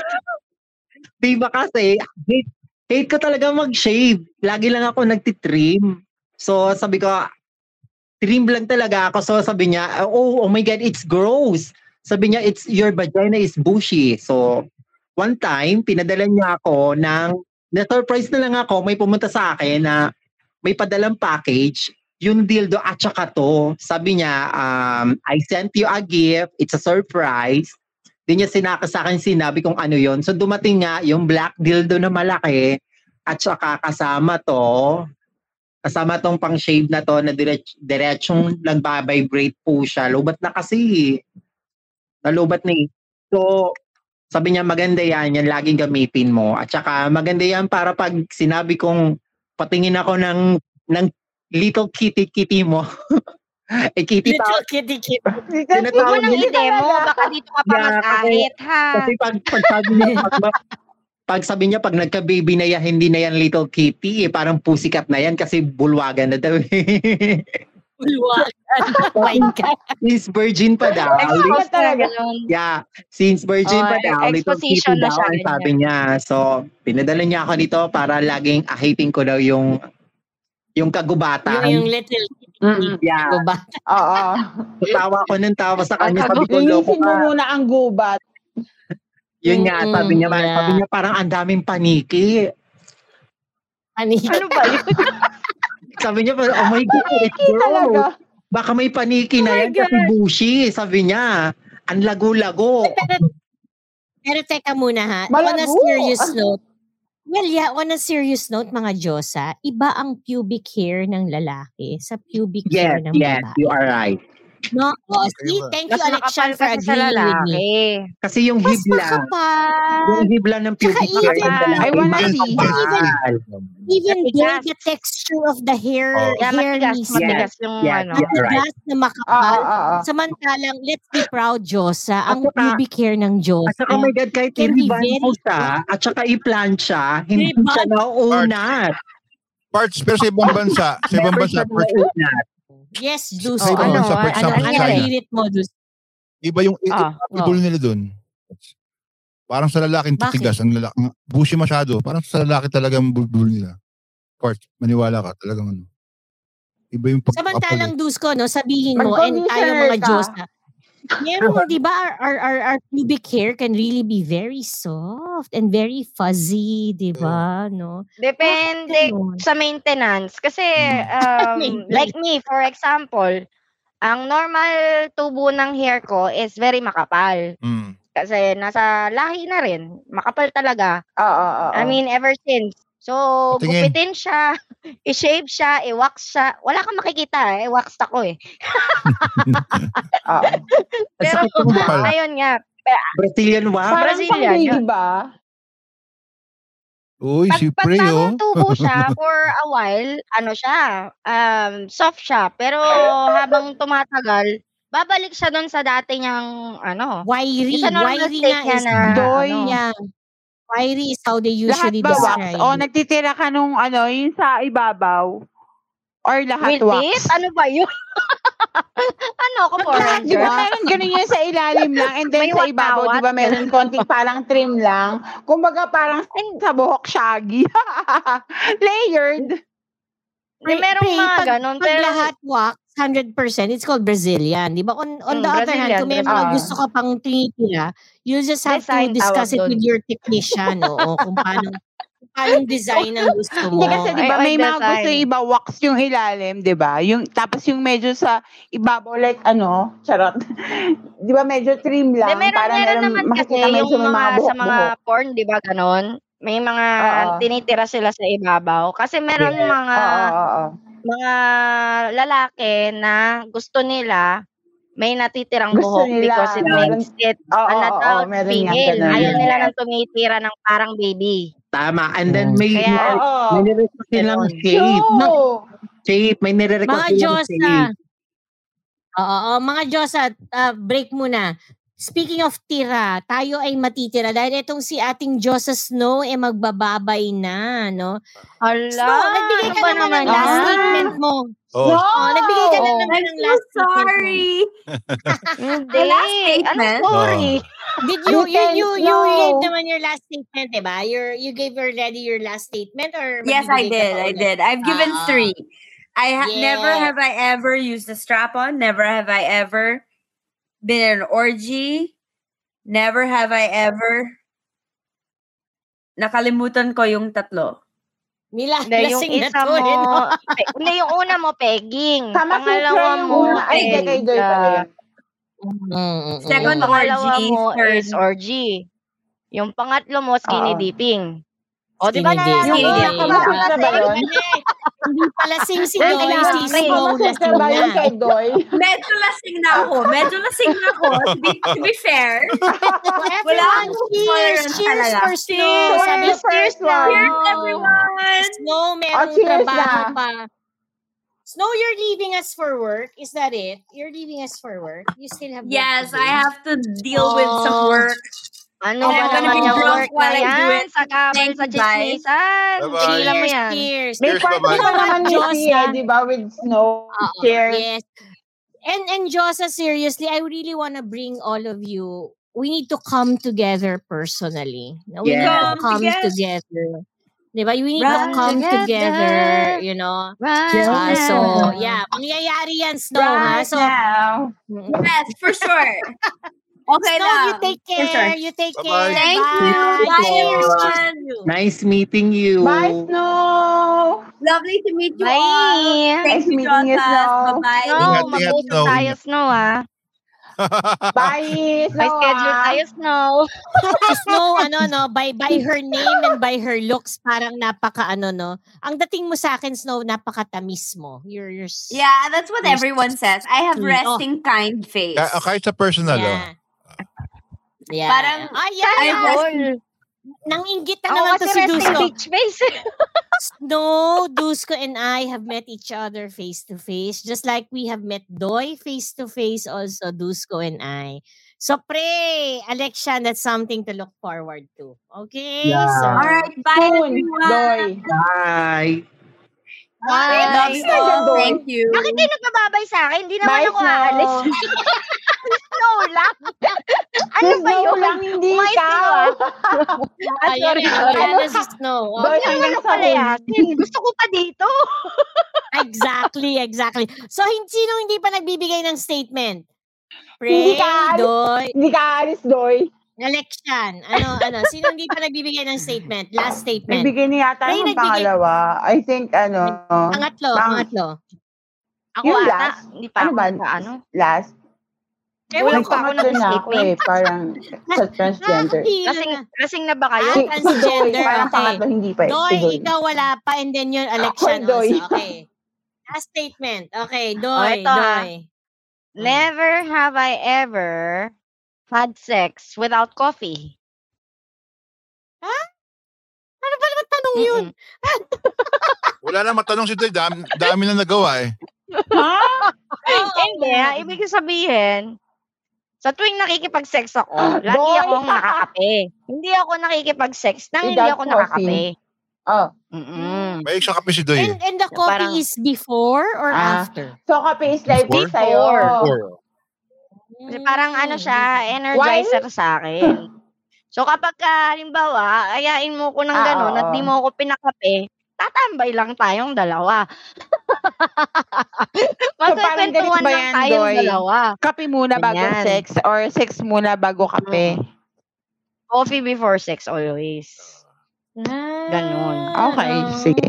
di ba kasi, hate, hate ko talaga mag-shave. Lagi lang ako nagtitrim. So sabi ko, trim lang talaga ako. So sabi niya, oh, oh my God, it's gross. sabi niya, it's your vagina is bushy. So, one time, pinadala niya ako ng, na-surprise na lang ako, may pumunta sa akin na may padalang package, yung dildo at saka to. Sabi niya, um, I sent you a gift, it's a surprise. Di niya sinaka sa akin sinabi kung ano yon So dumating nga yung black dildo na malaki at saka kasama to, kasama tong pang shave na to na direct, diretsong nagba-vibrate po siya. Lubat na kasi. Nalubat na eh. So, sabi niya maganda yan, yan laging gamitin mo. At saka maganda yan para pag sinabi kong patingin ako ng ng little kitty kitty mo. eh kitty pa. Little kitty kitty. Huwag mo nang i-demo, baka dito ka pa Yeah, mag-ahit, ha? Kasi pag, pag sabi niya, pag, pag sabi niya, pag nagka-baby na yan, hindi na yan little kitty, eh, parang pusikat na yan kasi bulwagan na daw. eh. Bulwagan. Oh my God. Since virgin pa daw. Expose na talaga. Yeah, since virgin Oh, pa daw, little kitty exposition na daw siya, ang ganyan. sabi niya. So, pinadala niya ako dito para laging ahitin ko daw yung yung kagubatan. Yung, yung little Mm-mm. yeah. gubat. Oo. Tawa ko ng tawa sa kanya. Sabi ko, loko Linisin mo ka. muna ang gubat. Yun nga, Mm, sabi niya, yeah. sabi niya parang ang daming paniki. Ani? Ano ba yun? Sabi niya, oh my God, let's go. Talaga. Baka may paniki na Oh my yan kasi bushy. Sabi niya, ang lago-lago. Pero, pero teka muna ha. On a Malago. serious note, well, yeah, on a serious note, mga Diyosa, iba ang pubic hair ng lalaki sa pubic hair Yes, ng yes, babae. you are right. No? Oh, see, thank you, makapal for agreeing with me. Kasi yung Mas hibla, makapal. yung hibla ng pubic Tsaka hair even- ng lalaki, I wanna mas see. kapal. Even Matigas. though the texture of the hair, Oh. Yeah, hair matigas, ni matigas yung yes, ano. yes. right. matigas na Oo, makapal. oo, oo. Samantalang, let's be proud, Diyosa. Ang At saka- pubic hair ng At saka my God, kahit Can be i-riban mo very siya, at saka i-plancha, hindi Riban? siya nauunat. Parts, pero sa ibang bansa, sa ibang Never bansa, siya parts, nauunat. Yes. Sa ibang ano, for ano, ano, China. hirit mo, Diyos. iba yung Ah, ibol nila dun. Parang sa lalaking titigas, ang lalaki, busy masyado. Parang sa lalaki talaga ang bulbul nila. Part, maniwala ka, talagang ano. Iba yung pagkakapal. Samantalang Dusko, no, sabihin mo, and tayo mga. Diyos na, meron, di ba, our, our, our, our pubic hair can really be very soft and very fuzzy, di ba, no? Depende sa maintenance. Kasi, Mm. um, like me, for example, ang normal tubo ng hair ko is very makapal. Mm. Kasi nasa lahi na rin. Makapal talaga. Oo, oo, oo. I mean, ever since. So, Tingin. gupitin siya, i-shave siya, i-wax siya. Wala kang makikita eh. Wax ako eh. Pero, ayun nga. Brazilian wax. Parang Brazilian, pang baby yun. ba? Uy, Pag, si pag Prey, oh. tubo siya, for a while, ano siya, um, soft siya. Pero habang tumatagal, babalik siya doon sa dati niyang, ano, Wiry, wiry nga niya is, na, Doy. ano, yeah. Wiry is how they Lahat usually ba wax? describe O it. nagtitira ka nung ano, yung sa ibabaw? Or lahat with wax? it? Ano ba yun? ano ako, Lahat, di ba meron ganun yun sa ilalim lang and then May sa ibabaw, di ba meron konting parang trim lang. Kumbaga parang sa buhok shaggy. Layered. May merong mga pag, ganun, pag pero lahat wax, 100%, it's called Brazilian. Di ba? On, on Mm, the other hand, Brazilian, kung may mga Brazilian. gusto ka pang tinitira, you just have to Design discuss it tawag with doon. your technician. Oo, kung paano, kung paano design ang gusto mo. Hindi kasi di ba Ay, may ay, mga gusto iba wax yung ilalim, di ba? Yung tapos yung medyo sa ibabaw like ano, charot. di ba medyo trim lang meron, para meron meron naman kasi yung mga mga, sa mga buhok-buhok. porn, di ba, ganon? May mga Oo. tinitira sila sa ibabaw. Kasi meron Yes. mga oo. Mga lalaki na gusto nila may natitirang Gusto buhok nila, because it meron- makes it Oo, an adult meron nga female. ganun. Ayaw nila nang tumitira ng parang baby. Tama. And then Mm. may, Kaya- Oo. may nirequest silang shape. True. Shape. May Mga silang Diyosa. shape. Oo, mga Diyosa, ah, break muna. Speaking of tira, tayo ay matitira dahil itong si ating Diyosa Snow ay magbababay na, no? Hala, Snow, nagbigay ano ka ba naman ng naman last statement mo. Oh, Oh, nagbigay ka na No! naman I'm ng so last statement mo. sorry. Hindi. The last Ano statement? sorry? Did you you you you no. gave naman your last statement, diba? You you gave already your last statement or Yes, I did. I did. I've given Ah. three. I ha- never Yes. have I ever used a strap on. Never have I ever been in an orgy. Never have I ever. Nakalimutan ko yung tatlo. Mila, Hindi, yung lasing na isa to, eh, no? mo, pe, hindi, yung una mo, pegging. Sama si Pangalawa mo, una. Ay, hindi, kay Joy pala yun. Mm-mm. Second Yung pangalawa orgy, mo third. is orgy. Yung pangatlo mo, skinny Oo. dipping. O, di ba Skinny naalala dipping. mo? Yung una, Skinny kamasok na ba yun? Hindi pala sing si Wait Doy, lang, si wait. Snow Kamasok na lasing ba yun na. kay Doy? Medyo lasing na ako. Medyo lasing na ako. To be, to be fair. Wala Everyone, akong cheers! tolerance Cheers talaga. for Snow! Cheers! Sabi, Cheers, cheers na! one. Cheers, everyone! Snow, merong Oh, cheers trabaho na. pa. Snow, you're leaving us for work. Is that it? You're leaving us for work? You still have work Yes, to do? I have to deal with some Oh. work. Ano And ba I'm gonna naman be yung drunk work na while I do yan? it. Sa kamay, Thank sa you, guys. chismisan. Bye-bye. Tigilan mo Cheers, yan. cheers. May Cheers, party bye-bye. pa naman ni Diyos Sia, na. di ba, with Snow. Oo, Cheers. Yes. And and Josa, seriously, I really want to bring all of you. We need to come together personally. No, We need Yes. to come Come together. Diba? We need to Right come together. together, you know. Right Ah, so, now. yeah. Mangyayari yan, Snow, ha? Right So, now. Yes, for sure. Okay Snow, na. you take For sure. care. You take Bye-bye. care. Thank Bye. you. Bye, everyone. Nice meeting you. Bye, Snow! Lovely to meet you Bye. all. Thank Nice you, meeting you. Snow. Bye-bye. Mag-usap Snow. tayo, Snow, ah. Bye, May Snow! schedule ah. tayo, Snow. Snow, ano, no, by, by her name and by her looks, parang napaka, ano, no. Ang dating mo sa akin, Snow, napakatamis mo. You're, you're, Yeah, that's what everyone says. I have Mm. resting kind face. Ah, kahit sa personal, oh. Yeah. Yeah. Parang, Ay, yeah. I All. Nang inggit na naman to si Dusko. beach face. No, Dusko and I have met each other face to face. Just like we have met Doy face to face also, Dusko and I. So pray, Alexian, that's something to look forward to. Okay? Yeah. So, all right, bye, Soon, everyone. Doy. Bye. Bye. Love you. Thank you. Bakit kayo nagbababay sa akin? Hindi naman Bye, ako aalis. Snow. Lang. ano ba yun? lang, hindi ikaw. kayo, ah. Sorry, ayan, sorry. na si Snow. Okay. Hindi naman ako palayasin. Gusto ko pa dito. Exactly, exactly. So, hin- sino hindi pa nagbibigay ng statement? Hindi Pray, ka aalis. Doy, Hindi ka aalis, Doy. Alexian. Ano, ano, sino hindi pa nagbibigay ng statement? Last statement. Nagbigay niya yata Ay, yung nagbigay. pangalawa. I think, ano, Pangatlo, Pang- pangatlo. Ako Yung ata. last? Hindi pa ano ako ba? sa ano. Last. Ewan Wala pa ako ko. Na ako nag-statement. eh. Parang sa transgender. Nakakahilo Lasing, na. lasing na ba kayo? Ah, Si, si Doy, transgender, parang okay. pangatlo, hindi pa eh. Si Doy, Doy. ikaw wala pa and then Ako, Doy. also. Okay. Last statement. Okay, Doy, Oh, ito, ah. Doy. Never have I ever had sex without coffee. Ano ba naman tanong yun? Mm-mm. Wala na matanong si Doy. Dami, dami na nagawa eh. Ha? Hindi, ah, ibig sabihin, sa tuwing nakikipag-sex ako, lagi Boy! akong nakakape. Hindi ako nakikipag-sex nang hindi ako coffee. nakakape. Oh. Mm-mm. May isang kape si Doy. And, and the coffee Parang- is before or Ah. after? So, kape is like Before? sa'yo. Before. Kasi parang ano siya, energizer sa akin. So kapag ka, halimbawa, ayain mo ko ng Ah, ganun at di mo ako pinakape, tatambay lang tayong dalawa. So, Magkikwentuhan ba lang yan, tayong Doy? dalawa. Kape muna bago Ganyan. sex or sex muna bago kape? Mm. Coffee before sex always. Ganun. Okay, sige.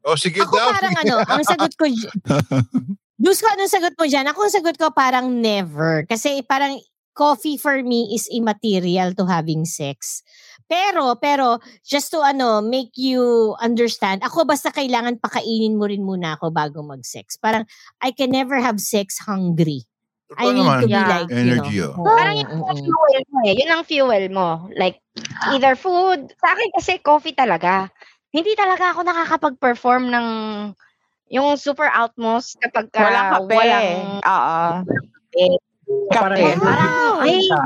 Oh, sige Ako daw. parang ano, ang sagot ko, Diyos ko, anong sagot mo dyan? Ako ang sagot ko parang never. Kasi parang coffee for me is immaterial to having sex. Pero, pero, just to ano, make you understand, ako basta kailangan pakainin mo rin muna ako bago mag-sex. Parang, I can never have sex hungry. I need naman. to be Yeah. like, Energy, you know. oh. Parang yun ang fuel mo eh. Yun ang fuel mo. Like, either food. Sa akin kasi coffee talaga. Hindi talaga ako nakakapag-perform ng yung super outmost kapag ka Walang kape. walang Oo. Parang Kape. Parang, ay, siya.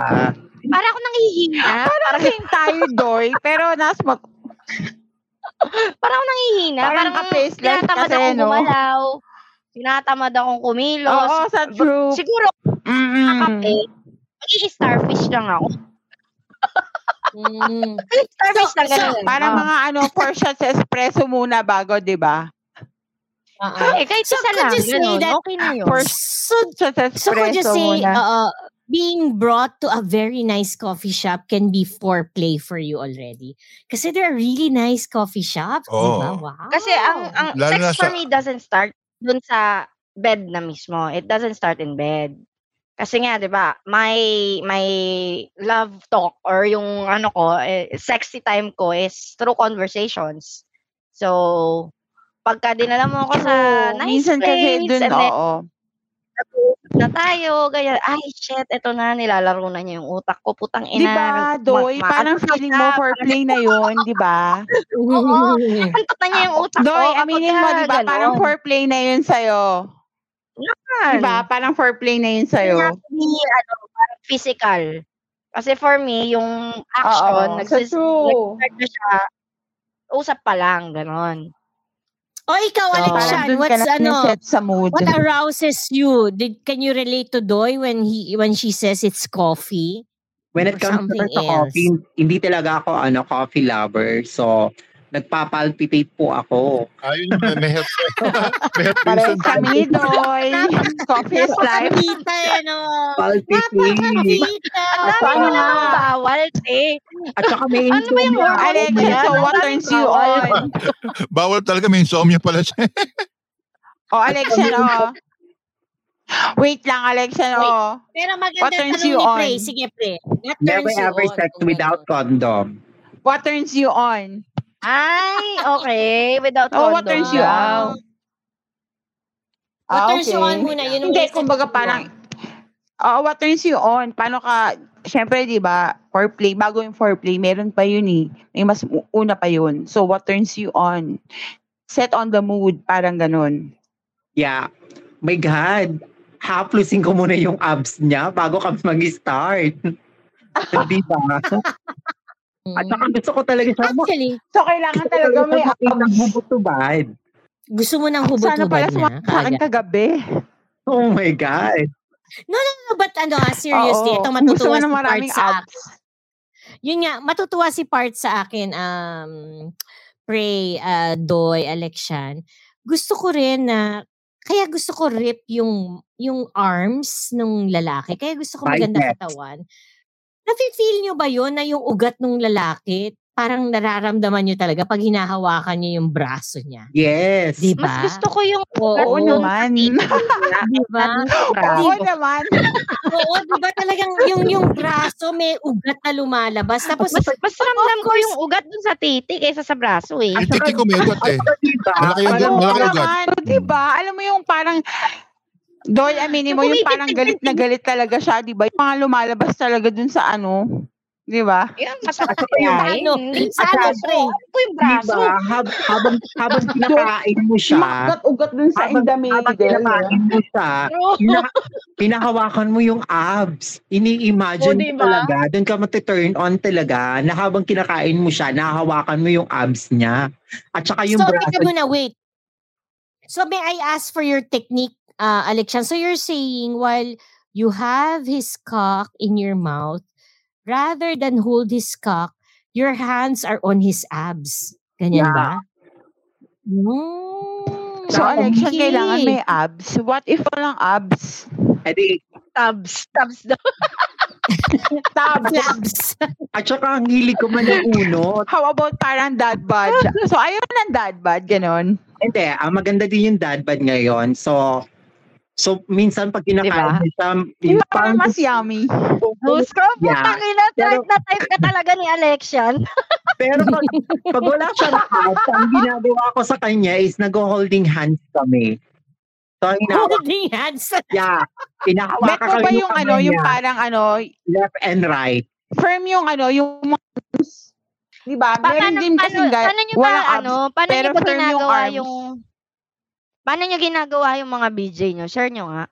parang ako nangihina. Parang same tayo, Doy. Pero nas mag... Parang ako nangihina. Parang Parang, kape is tinatamad kasi, akong no? gumalaw. Tinatamad akong kumilos. Oo, sa true. Siguro, Mm-mm. kape, mag-i-starfish lang ako. Mm. Starfish lang So- ganun. Parang Oo. mga ano, four shots espresso muna bago, di ba? Oo. Eh, kahit So, isa lang, you say ganun, that okay na yun. For So, so could you say, uh, being brought to a very nice coffee shop can be foreplay for you already? Kasi there are really nice coffee shops, di ba? Oo. Wow. Kasi ang ang Lalo sex for sa me doesn't start dun sa bed na mismo. It doesn't start in bed. Kasi nga, 'di ba, my my love talk or yung ano ko, eh, sexy time ko is through conversations. So, pagka dinala mo ako sa True. nice Minsan kasi place dun, and then oo. na tayo, ganyan, ay shit, eto na, nilalaro na niya yung utak ko, putang Di ina. ba, ma- Doy? ma- Parang feeling mo parang foreplay na yun, di ba? Oo, antot na niya yung utak ko Doy, aminin mo, di ba? Parang ganon. foreplay na yun sa'yo. Yan. Parang foreplay na yun sa'yo. be, ano, parang physical. Kasi for me, yung action, Oo, nagsis, true. nag-start na siya, usap pa lang, ganon. O ikaw, So, ka what's ano, sa mood. what arouses you? Did can you relate to Doy when he when she says it's coffee When it comes else? coffee, hindi talaga ako ano coffee lover. So, nagpapalpitate po ako. Ayun, may, may health, may health reason. kami, Doy. Coffee is life. Napakabita eh, no? Palpitate. Ang At ano lang nga? bawal, eh. At saka may Ano ba yung insomnia ako. hormones Alexa, na so what turns you on? Bawal talaga, may insomnia pala siya. O, Alexa, oh. Wait lang, Alexa, Wait. oh. Pero What maganda turns tanong you ni on? Pre. Sige, Pre. What Never turns you ever on? sex without ganun? condom. What turns you on? Ay, okay. Without Oh, what turns you on? What Ah, turns you on okay. muna? Yun Hindi, kumbaga parang, oh, what turns you on? Paano ka, syempre, di ba, foreplay, bago yung foreplay, meron pa yun eh. May mas una pa yun. So, what turns you on? Set on the mood, parang ganun. Yeah. My God. Haplusin ko muna yung abs niya bago kami mag-start. Di ba? At saka gusto ko talaga siya. Actually, So, kailangan talaga may abs. hubot-tubad. gusto mo ng Sana hubot-hubad pala akin kaagad. kagabi. Oh my God. No, no, no, but ano ah, seriously, Oo. ito matutuwa si Part maraming sa abs. Yun nga, matutuwa si Part sa akin, um, Pray, uh, Doy, Alexian. Gusto ko rin na, kaya gusto ko rip yung, yung arms ng lalaki. Kaya gusto ko maganda Biceps. katawan. Nafe-feel nyo ba yun na yung ugat ng lalaki, parang nararamdaman nyo talaga pag hinahawakan niya yung braso niya? Yes. Di Mas ba? gusto ko yung Oo Oo, naman. di ba? Oo naman. Oo, di ba talagang yung yung braso may ugat na lumalabas. Tapos, mas, mas ramdam ko yung ugat dun sa titi kaysa sa braso eh. Yung titi ko may ugat eh. Malaki yung malaki ugat. Di ba? Alam mo yung parang, Doy, aminin mo, yung parang galit na galit talaga siya, di ba? Yung mga lumalabas talaga dun sa ano, di ba? Masakit saka yung ano, Hindi sa ano? Ano ko yung braso? Diba? Hab- habang, habang kinakain mo siya, Ugat-ugat dun sa habang, in the habang middle. kinakain mo siya, pina- pinahawakan mo yung abs. Ini-imagine mo diba? talaga, doon ka mati-turn on talaga, na habang kinakain mo siya, nahawakan mo yung abs niya. At saka yung so, braso teka muna, wait. So, may I ask for your technique, uh, Alexian? So, you're saying while you have his cock in your mouth, rather than hold his cock, your hands are on his abs. Ganyan Yeah. ba? Mm, So, Alexa, okay. kailangan may abs. What if walang abs? Edi, Tabs. Tabs daw. Tabs. Abs. at saka ang hilig ko man ng uno. How about parang dad bod? So, ayaw ng dad bod, ganon. Hindi, ang maganda din yung dad bod ngayon. So, so minsan pag kinakain Diba? siya, Di yung ba parang mas yummy? Diyos ko, putang ina. Type na type ka talaga ni Alexian. Pero pag, pag wala siyang abs, ang ginagawa ko sa kanya is nag-holding hands kami. So, hinahawakan, Holding hands. yeah, hinahawakan kami ba ng yung ano, yung parang ano, left and right. firm yung ano, yung Di ba? Pa- Meron paano, din nyo ba, walang abs, ano, paano pero firm yung arms. yung, paano nyo ginagawa yung mga BJ nyo? Share nyo nga.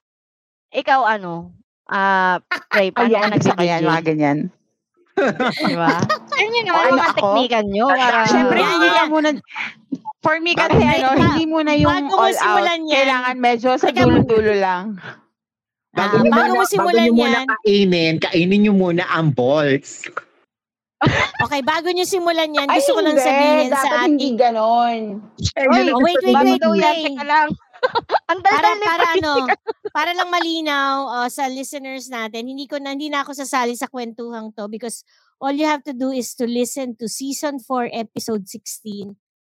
Ikaw, ano, ah, Pray, paano ka Ayan, kaya, nag-BJ? mga ganyan. Di ba? Share nyo naman Ano yung mga ako? teknikan nyo. Para, Siyempre, hindi ka muna, for me kasi Bago- ano, hindi muna yung bago mo all out. yan, Kailangan medyo sa dulo-dulo lang. Bago, Ah, niyo bago mo simulan bago niyo muna yan, kainin, kainin niyo muna ang balls. Okay, bago nyo simulan yan, Ay, gusto ko lang hindi. sabihin Dapat sa hindi ating... ganon. Eh, Oy, ang wait, wait, wait, daw Mami. yan, wait. teka lang. Ang Para daldal ni para ano, para lang malinaw uh, sa listeners natin, hindi ko na hindi na ako sasali sa kwentuhang to because all you have to do is to listen to season 4 episode 16.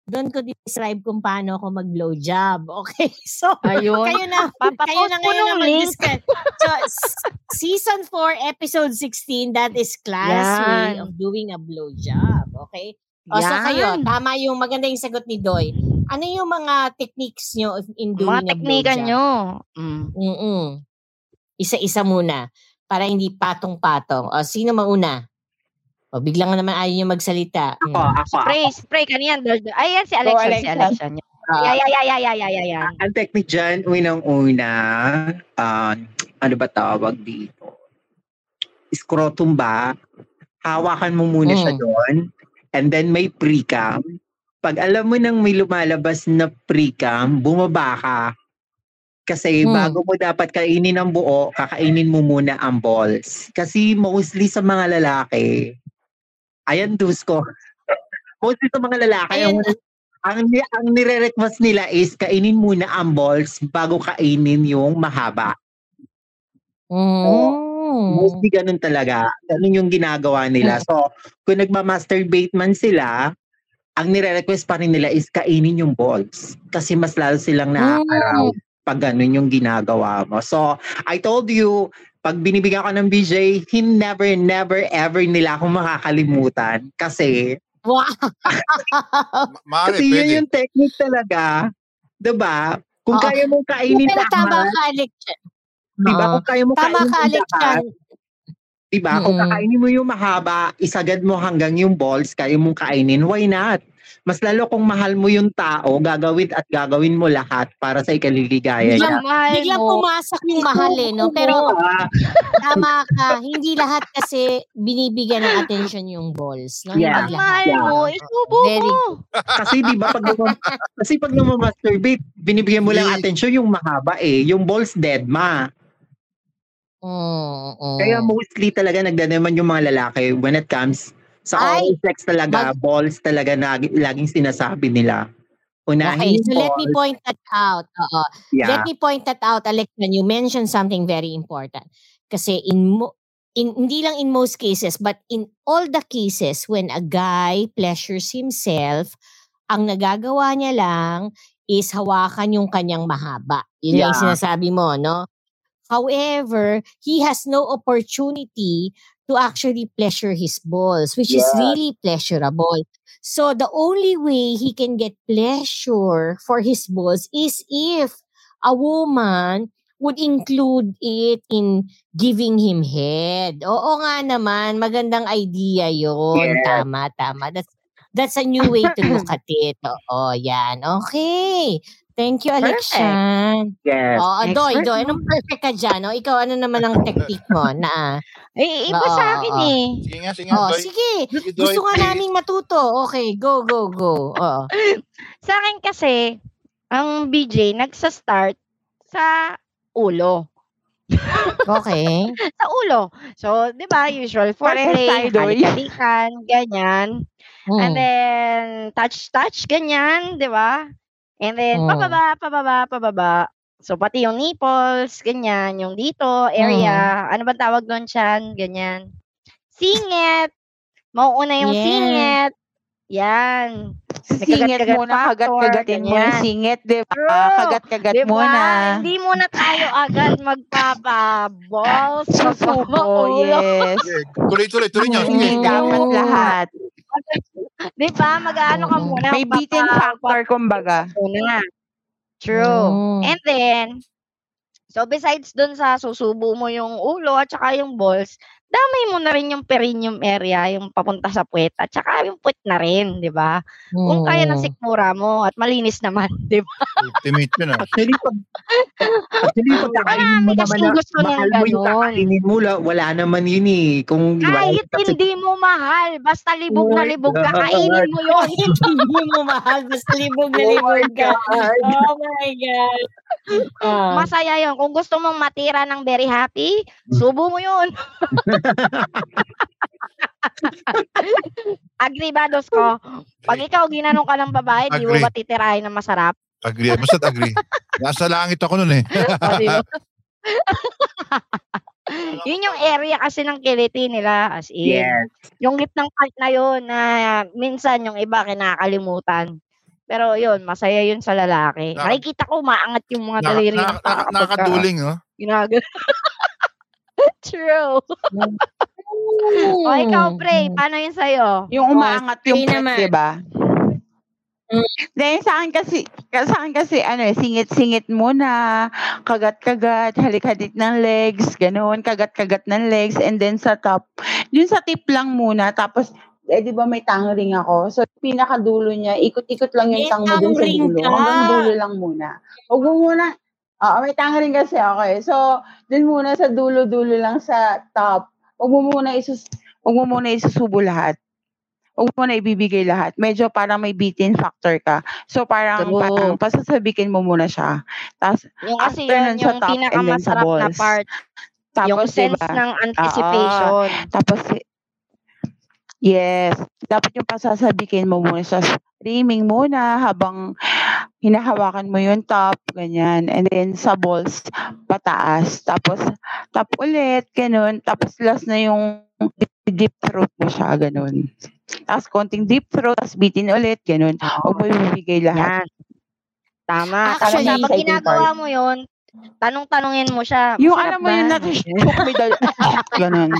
Doon ko describe kung paano ako mag-blowjob. Okay? So, Ayun. kayo na kayo Papapost na ko ngayon na mag-discuss. So, season 4 episode 16, that is class way Yan. of doing a blowjob. Okay? O, so kayo, Yan. tama yung maganda yung sagot ni Doy. Ano yung mga techniques nyo in doing Mga a teknika blowjob? nyo. Mm. Mm-mm. Isa-isa muna para hindi patong-patong. O, sino mauna? O, biglang naman ayaw niyo magsalita. Ako, Mm. ako, Spray, ako. spray kanyan. Daldal. Ayan si Go, Alexa, si Alexa. Ah, Ay, ay, ay, ay, ay, ay, ay, ay. Ang technique dyan, unang-una, ah, ano ba tawag dito? Scrotum ba? Hawakan mo muna siya Mm. doon. And then may pre-cam. Pag alam mo nang may lumalabas na pre-cam, bumaba ka. Kasi Hmm. bago mo dapat kainin ang buo, kakainin mo muna ang balls. Kasi mostly sa mga lalaki, ayan dus ko. mostly sa mga lalaki, Ayan. ang, ang, ang nire-request nila is kainin muna ang balls bago kainin yung mahaba. Mm. Mostly ganun talaga. Ganun yung ginagawa nila. So, kung nagma-masturbate man sila, ang nire-request pa rin nila is kainin yung balls. Kasi mas lalo silang nakakaraw pag ganun yung ginagawa mo. So, I told you, pag binibigyan ko ng BJ, he never, never, ever nila akong makakalimutan. Kasi, Wow. Ma- Maaari, kasi pwede. yun yung technique talaga. 'Di ba? Kung Oo. kaya mong kainin Pero tama lahat, ka, Alex. 'di ba? Oo. Kung kaya mong Tama kainin ka, yan. Diba? Kung Mm-mm. kakainin mo yung mahaba, isagad mo hanggang yung balls, kaya mong kainin, why not? Mas lalo kung mahal mo yung tao, gagawin at gagawin mo lahat para sa ikaliligaya niya. Biglang, mahal biglang mo. pumasok yung mahal eh, no? Pero Ah, tama ka, hindi lahat kasi binibigyan ng attention yung balls. No? Yeah. Hindi lahat. mahal Yeah. mo, isubo Very mo. kasi di ba pag kasi pag namamasturbate, binibigyan mo lang attention yung mahaba eh, yung balls dead ma. Mm, mm. Kaya mostly talaga nagdadaman yung mga lalaki when it comes sa Ay, oral sex talaga, balls talaga na laging sinasabi nila. Unahin Okay, so let me balls. point that out. Oo. Yeah. Let me point that out, Alex, when you mentioned something very important. Kasi in, mo- in hindi lang in most cases, but in all the cases when a guy pleasures himself, ang nagagawa niya lang is hawakan yung kanyang mahaba. Yun lang yung Yeah. sinasabi mo, no? However, he has no opportunity to actually pleasure his balls, which is Yes. really pleasurable. So the only way he can get pleasure for his balls is if a woman would include it in giving him head. Oo nga naman, magandang idea yon. Yes. Tama, tama. That's that's a new way to look at it. Oo, yan. Okay. Thank you, Perfect. Alexian. Yes. Oo, Doy, Doy, anong perfect ka dyan? O, ikaw, ano naman ang technique mo na, Eh, iba sa akin eh. Sige nga, sige nga. oh, Doy. sige, Sige, Doy. gusto nga naming matuto. Okay, go, go, go. Oo. Sa akin kasi, ang BJ nagsa-start sa ulo. Okay. Sa ulo. So, di ba, usual foreplay, halik-halikan, ganyan. And Mm. then, touch-touch, ganyan, di ba? And then, Mm. pababa, pababa, pababa. So, pati yung nipples, ganyan, yung dito, area, ano ba tawag doon siyan, ganyan. Singit. Mauuna yung Yeah. singit. Yan. Singit muna, kagat-kagatin mo yung singit, di ba? Kagat-kagat Diba? muna. Hindi muna tayo agad magpapa-balls, magpapa-ulo. yes. Tuloy-tuloy, tuloy nyo. Sige. Hindi dapat Mm. lahat. Di ba? Mag-ano ka muna. May beaten magpapa- factor, kumbaga. muna. True. Mm. And then, so besides dun sa susubo mo yung ulo at saka yung balls, damay mo na rin yung perineum area, yung papunta sa puwet at saka yung puwet na rin, di ba? Kung kaya ng sikmura mo at malinis naman, di ba? Ultimate yun ah. Actually, pag, actually, pag kakainin mo naman na mahal mo yung kakainin mo, la- wala naman yun eh. Kung, di ba? Kahit Kasi- hindi mo mahal, basta libog na Oh libog ka, kainin mo yun. Hindi mo mahal, basta libog na Oh libog ka. Oh my God. Ah. Masaya yun. Kung gusto mong matira ng very happy, subo mo yun. Agree ba, dos ko? Pag ikaw ginanong ka ng babae, di mo Agree. ba titirahin ng masarap? Agree. Basta't agree. Nasa langit ako nun eh. Yun yung area kasi ng kiliti nila as in. Yes. Yung gitnang part na yun na minsan yung iba kinakalimutan. Pero yun, masaya yun sa lalaki. Naka- Nakikita ko maangat yung mga daliri naka, kapag ka nakakaduling, no? ginagano. True. o ikaw, Pray, paano yun sa'yo? Yung Oh, umaangat yung naman. di ba? Mm. Then sa akin kasi, sa akin kasi ano eh, singit-singit muna, kagat-kagat, halik-halik ng legs, ganoon, kagat-kagat ng legs, and then sa top, yun sa tip lang muna, tapos, eh di ba may tongue ring ako? So, pinakadulo niya, ikot-ikot lang yung tongue mo dun sa dulo. ka. Hanggang dulo lang muna. Huwag mo muna, Oo, may tongue ring kasi, okay. So, dun muna sa dulo-dulo lang sa top. Huwag mo muna isus, huwag mo muna isusubo lahat. Huwag mo na ibibigay lahat. Medyo parang may beating factor ka. So, parang, True. parang pasasabikin mo muna siya. Tapos, Yung kasi after yun, nun sa yung top and then sa pinakamasarap na part. yung Tapos, sense diba? ng anticipation. Tapos, yes. Dapat yung pasasabikin mo muna siya. Streaming muna habang hinahawakan mo yung top, ganyan. And then sa balls, pataas. Tapos, top ulit, ganun. Tapos last na yung deep throat mo siya, ganun. Tapos konting deep throat, tapos bitin ulit, ganun. Huwag mo ibibigay lahat. Yan. Tama. Actually, kapag exciting ginagawa part. mo yun, tanong-tanongin mo siya. Yung "Masarap alam mo yun ba?" na choke me the... ganun.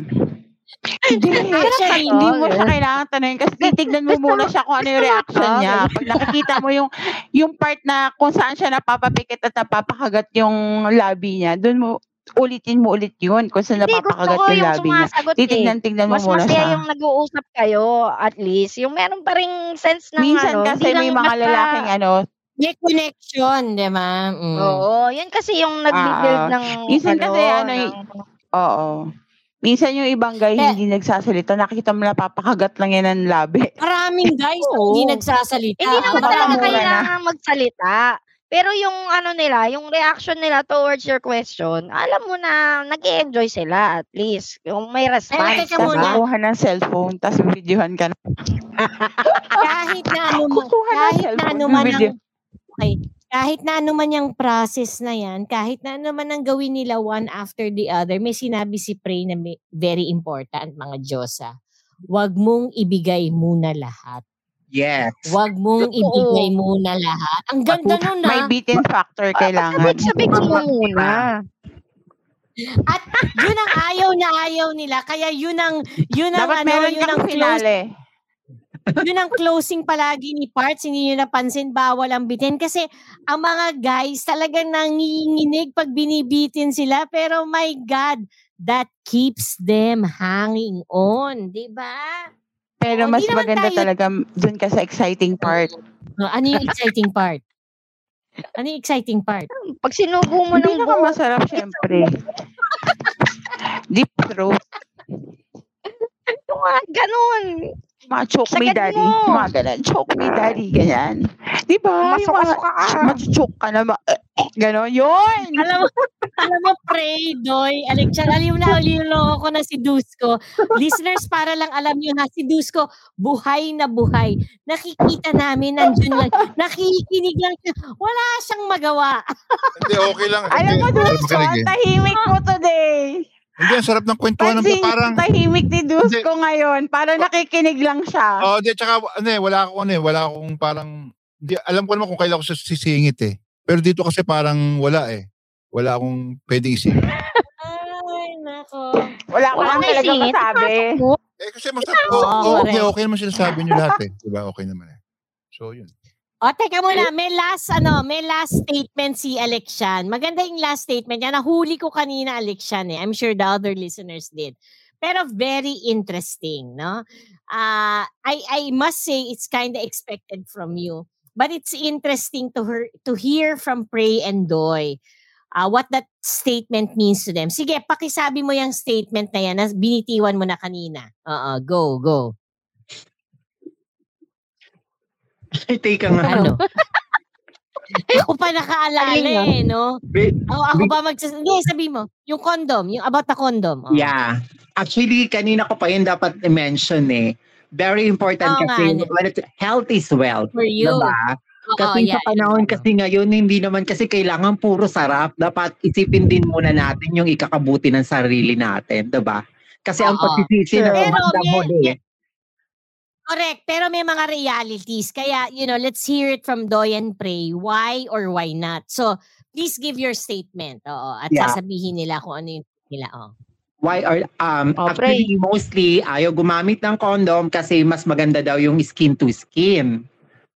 Hindi. Actually, Hindi mo siya kailangan tanongin kasi titignan mo muna siya kung ano yung reaction niya. Pag nakikita mo yung yung part na kung saan siya napapapikit at napapakagat yung labi niya, doon mo ulitin mo ulit yun kung saan napapakagat yung yung labi niya. sumasagot eh. Titignan-tignan mo Mas muna masaya siya. yung nag-uusap kayo, at least. Yung meron pa ring sense ng Minsan ano, kasi may mga lalaking ano, May connection, di ba? Mm. Oo, yun kasi yung nag-build Ah, ng minsan ano, kasi ano, ng- oo. Minsan yung ibang guy Eh. hindi nagsasalita, nakikita mo napapakagat lang yan ng labi. Maraming guys na Oo. hindi nagsasalita. Hindi naman baka talaga mura na. kailangan magsalita. Pero yung ano nila, yung reaction nila towards your question, alam mo na nag enjoy sila at least. Yung may response. teka Tapos muna. diba? kukuha ng cellphone, tapos videohan ka na. kahit na ano man, Kukuha ng kahit na cellphone, ano man ang, okay, kahit na ano man yung process na yan, kahit na ano man ang gawin nila one after the other, may sinabi si Pray na may- very important, mga Diyosa. Huwag mong ibigay muna lahat. Yes. Huwag mong Totoo. ibigay muna lahat. Ang ganda nun May ah. beating factor kailangan. Sabik-sabik mo muna. At yun ang ayaw na ayaw nila. Kaya yun ang, yun ang Dapat ano, meron yun ang kang close finale. Yun ang closing palagi ni Parts, hindi nyo napansin, bawal ang bitin. Kasi ang mga guys talagang nanginginig pag binibitin sila. Pero my God, that keeps them hanging on. di ba? Pero Oo, mas maganda tayo- talaga dun ka sa exciting part. Uh, ano yung exciting part? Ano yung exciting part? Pag sinubo mo Hindi ng buo, masarap syempre. Deep throat. yung mga ganun. Mga choke me Sagad daddy. mo. Mga ganun. Choke me daddy. Ganyan. Di ba? Masuka-suka ka. machuchoke ka na. Ma- ganon. Yun! alam mo, alam mo, pray, Doy, alam mo na, uliloko ko na si Dusko. Listeners, para lang alam nyo ha, si Dusko, buhay na buhay. Nakikita namin, nandiyan lang. Nakikinig lang siya. Wala siyang magawa. Hindi, okay lang. Alam mo, Dusko, ang eh. tahimik mo today. Hindi, ang sarap ng kwentuhan. ng Pansin, Parang, tahimik ni Dusko ngayon. Para nakikinig lang siya. oh, di, tsaka, ano eh, wala akong, ano eh, wala akong parang, di, alam ko naman kung kailan ko siya sisingit eh. Pero dito kasi parang wala eh. Wala akong pwedeng isingit. Ay, nako. Wala Wala lang talaga singit. masabi. Eh, kasi mas, oh, oh, okay, okay naman sinasabi niyo lahat eh. Diba? Okay naman eh. So, yun. O, teka muna. May last, ano, may last statement si Alexian. Maganda yung last statement niya. Nahuli ko kanina, Alexian eh. I'm sure the other listeners did. Pero very interesting, no? Uh, I, I must say it's kind of expected from you. But it's interesting to her to hear from Prey and Doy uh, what that statement means to them. Sige, pakisabi mo yung statement na yan na binitiwan mo na kanina. Oo, go, go. Teka nga. Ano? Ako pa nakaalala eh, no? Be- Oh, ako be- ba magsas... Hindi, sabi mo. Yung condom. Yung about the condom. Oh. Yeah. Actually, kanina ko pa yun dapat i-mention eh. Very important Oo kasi nga. when it- health is wealth. For you. Diba? Oo, Kasi yeah, sa panahon yeah. kasi ngayon, hindi naman kasi kailangan puro sarap. Dapat isipin din muna natin yung ikakabuti ng sarili natin, diba? Kasi ang Oo. pagsisisi na Pero kumanda mo eh. Correct. Pero may mga realities. Kaya, you know, let's hear it from Doy and Pray. Why or why not? So, please give your statement. Oo. At Yeah. sasabihin nila kung ano yung nila. Oh. Why are, um, Oh, actually, mostly, ayaw gumamit ng condom kasi mas maganda daw yung skin to skin.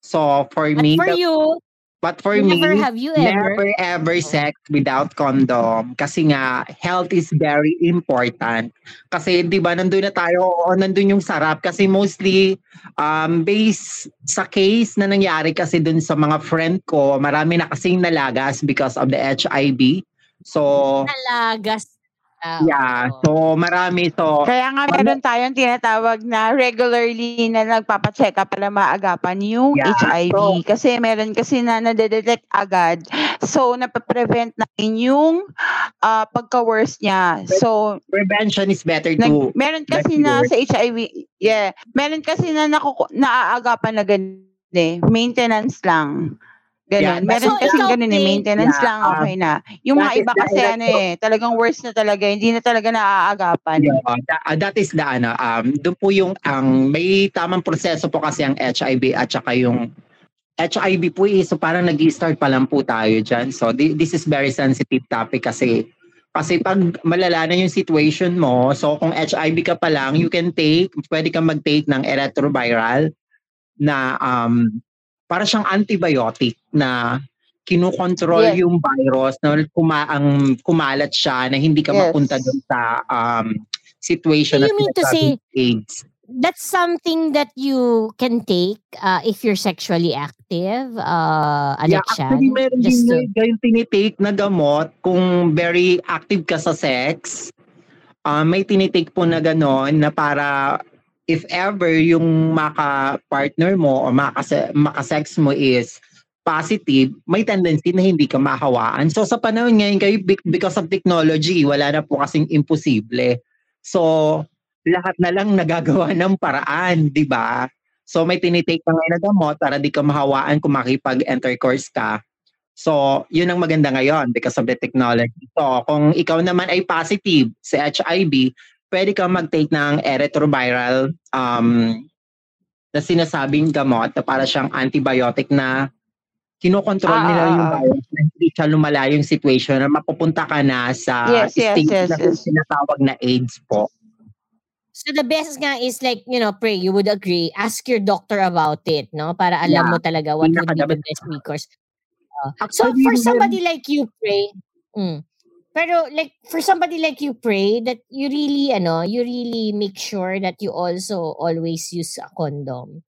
So, for But me, for the- you, but for never me, have you ever. Never ever sex without condom. Kasi nga, health is very important. Kasi di ba, nandun na tayo, oo, nandun yung sarap. Kasi mostly, um, based sa case na nangyari kasi dun sa mga friend ko, marami na kasing nalagas because of the HIV. So, Nalagas. Ah, yeah. oo. So, marami. So, Kaya nga meron tayong tinatawag na regularly na nagpapacheck up para maagapan yung Yeah. HIV. Kasi meron kasi na nadedetect agad. So, napaprevent natin yung ah, pagka-worse niya. So, prevention is better nag, to meron kasi na sa HIV, yeah, meron kasi na nakuku, naaagapan na ganun eh. Maintenance lang. Yeah, Ganun. meron So, kasi ikaw, ganun eh. Maintenance yeah, lang, um, okay na. Yung that mga iba the kasi ano electro- eh, talagang worse na talaga. Hindi na talaga naaagapan. Yeah, that, uh, that is the ano, um, doon po yung ang may tamang proseso po kasi ang HIV at saka yung HIV po eh, so parang nag-start pa lang po tayo dyan. So thi- this is very sensitive topic kasi kasi pag malala na yung situation mo, so kung HIV ka pa lang, you can take, pwede kang mag-take ng eretroviral na um, para siyang antibiotic na kinukontrol Yes. yung virus na kuma ang kumalat siya na hindi ka Yes. mapunta doon sa um, situation So you mean to say- AIDS. That's something that you can take uh, if you're sexually active, uh, Yeah, Alexian. actually, meron Just din to- kayong tinitake na gamot kung very active ka sa sex. Ah, may tinitake po na ganon na para if ever yung maka-partner mo o makase- maka-sex mo is positive, may tendency na hindi ka mahawaan. So sa panahon ngayon kayo, be- because of technology, wala na po kasing imposible. So, lahat na lang nagagawa ng paraan, di ba? So may tinitake ka ngayon na gamot para di ka mahawaan kung makipag-intercourse ka. So, yun ang maganda ngayon because of the technology. So, kung ikaw naman ay positive sa HIV, pwede kang mag-take ng eretroviral um, na sinasabing gamot na para siyang antibiotic na kinokontrol Ah, nila ah, yung ah. virus na hindi siya lumala yung situation na mapupunta ka na sa Yes, yes, stage yes, na yes. sinatawag na AIDS po. So the best nga is like, you know, pray, you would agree, ask your doctor about it, no? Para alam Yeah. mo talaga what would be the best recourse. Uh, so for somebody like you, pray, mm, pero like for somebody like you, pray that you really, ano, you really make sure that you also always use a condom.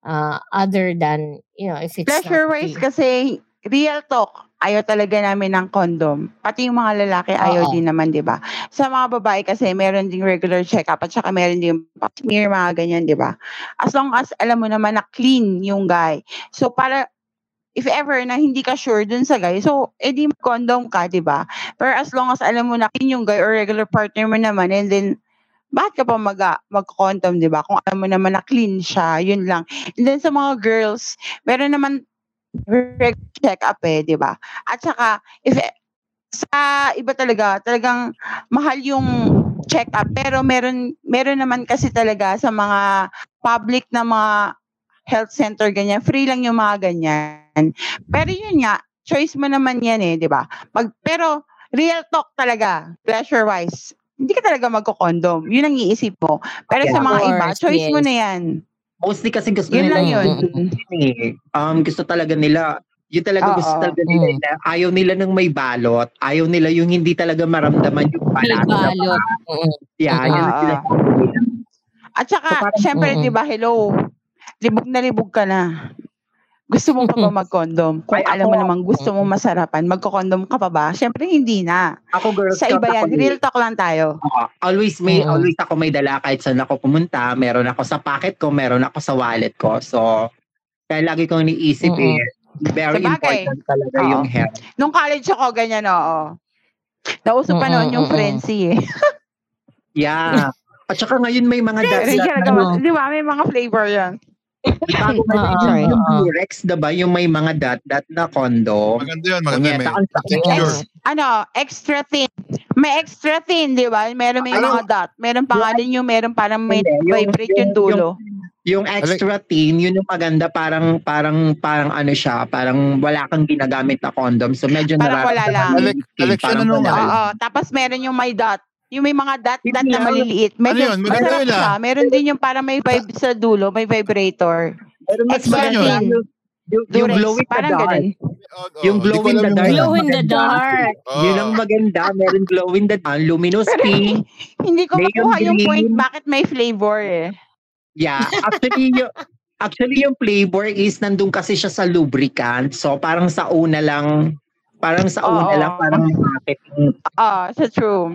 Uh, other than, you know, if it's Pleasure-wise kasi, real talk, ayaw talaga namin ng condom. Pati yung mga lalaki, ayaw Oo. din naman, di ba? Sa mga babae kasi, meron ding regular check-up at saka meron din pap smear, mga ganyan, di ba? As long as alam mo naman na clean yung guy. So, para, if ever na hindi ka sure dun sa guy, so, edi condom ka, di ba? Pero as long as alam mo na clean yung guy or regular partner mo naman, and then, bakit ka pa mag, mag-condom, di ba? Kung alam mo naman na clean siya, yun lang. And then sa mga girls, meron naman regular check-up eh, di ba? At saka, if e- sa iba talaga, talagang mahal yung check-up. Pero meron, meron naman kasi talaga sa mga public na mga health center, ganyan. Free lang yung mga ganyan. Pero yun nga, choice mo naman yan eh, di ba? Pag, pero, real talk talaga, pleasure-wise, hindi ka talaga magko-condom. Yun ang iisip mo. Pero Yeah. sa mga Of iba, course, choice mo yes. na yan. Mostly kasi gusto Yun nila lang yun. eh. Um, gusto talaga nila, yun talaga gusto talaga nila, Mm. ayaw nila ng may balot, ayaw nila yung hindi talaga maramdaman yung May balat. balot. Mm. Yeah, yun sinasabi nila. At saka, So, parang- syempre, Mm-mm. di ba, hello, libog na libog ka na. Gusto mo pa ba mag-condom? Kung Ay, alam mo namang gusto mo masarapan, magko-condom ka pa ba? Syempre, hindi na. Ako Girl Sa iba yan, real talk lang tayo. Oo. always may Mm. always ako may dala kahit saan ako pumunta, meron ako sa pocket ko, meron ako sa wallet ko. So kaya lagi kong iniisip Mm. eh Very Sabagay. important talaga Oo. yung health. Nung college ako, ganyan, oo. Nauso pa noon yung frenzy eh. Yeah. At saka ngayon may mga nagawa- ano, Di ba? May mga flavor yan. Bago Oo, yung, yung. Durex, diba? Yung may mga dot-dot na condom. Maganda yun, maganda. Texture. Ex- ano, extra thin. May extra thin, di ba? Meron may Ano? mga dot. Meron pa nga din yung meron parang may Hindi, yung- vibrate yung yung- dulo. Yung extra thin, yun yung maganda, parang, parang, parang ano siya, parang wala kang ginagamit na condom. So medyo Parang wala nararamdaman lang. yung Alex, parang ano nga? Oo. Tapos meron yung may dot. Yung may mga dot dot Hindi, na ano- maliliit. Medyo ano yun? Maganda yun, ah. Meron din yung parang may vibe sa dulo, may vibrator. Pero mas maganda thin. yung, yung, glow in the parang dark. Oh, oh, Yung glow in the yung- dark. Glow in the dark. Oh. Yun ang maganda. Meron glow in the dark. Luminous pink. Hindi ko makuha yung green. point bakit may flavor eh. Yeah. Actually, yung, actually, yung flavor is nandun kasi siya sa lubricant. So, parang sa una lang, parang sa una Oo. lang, parang marketing. Ah, sa true.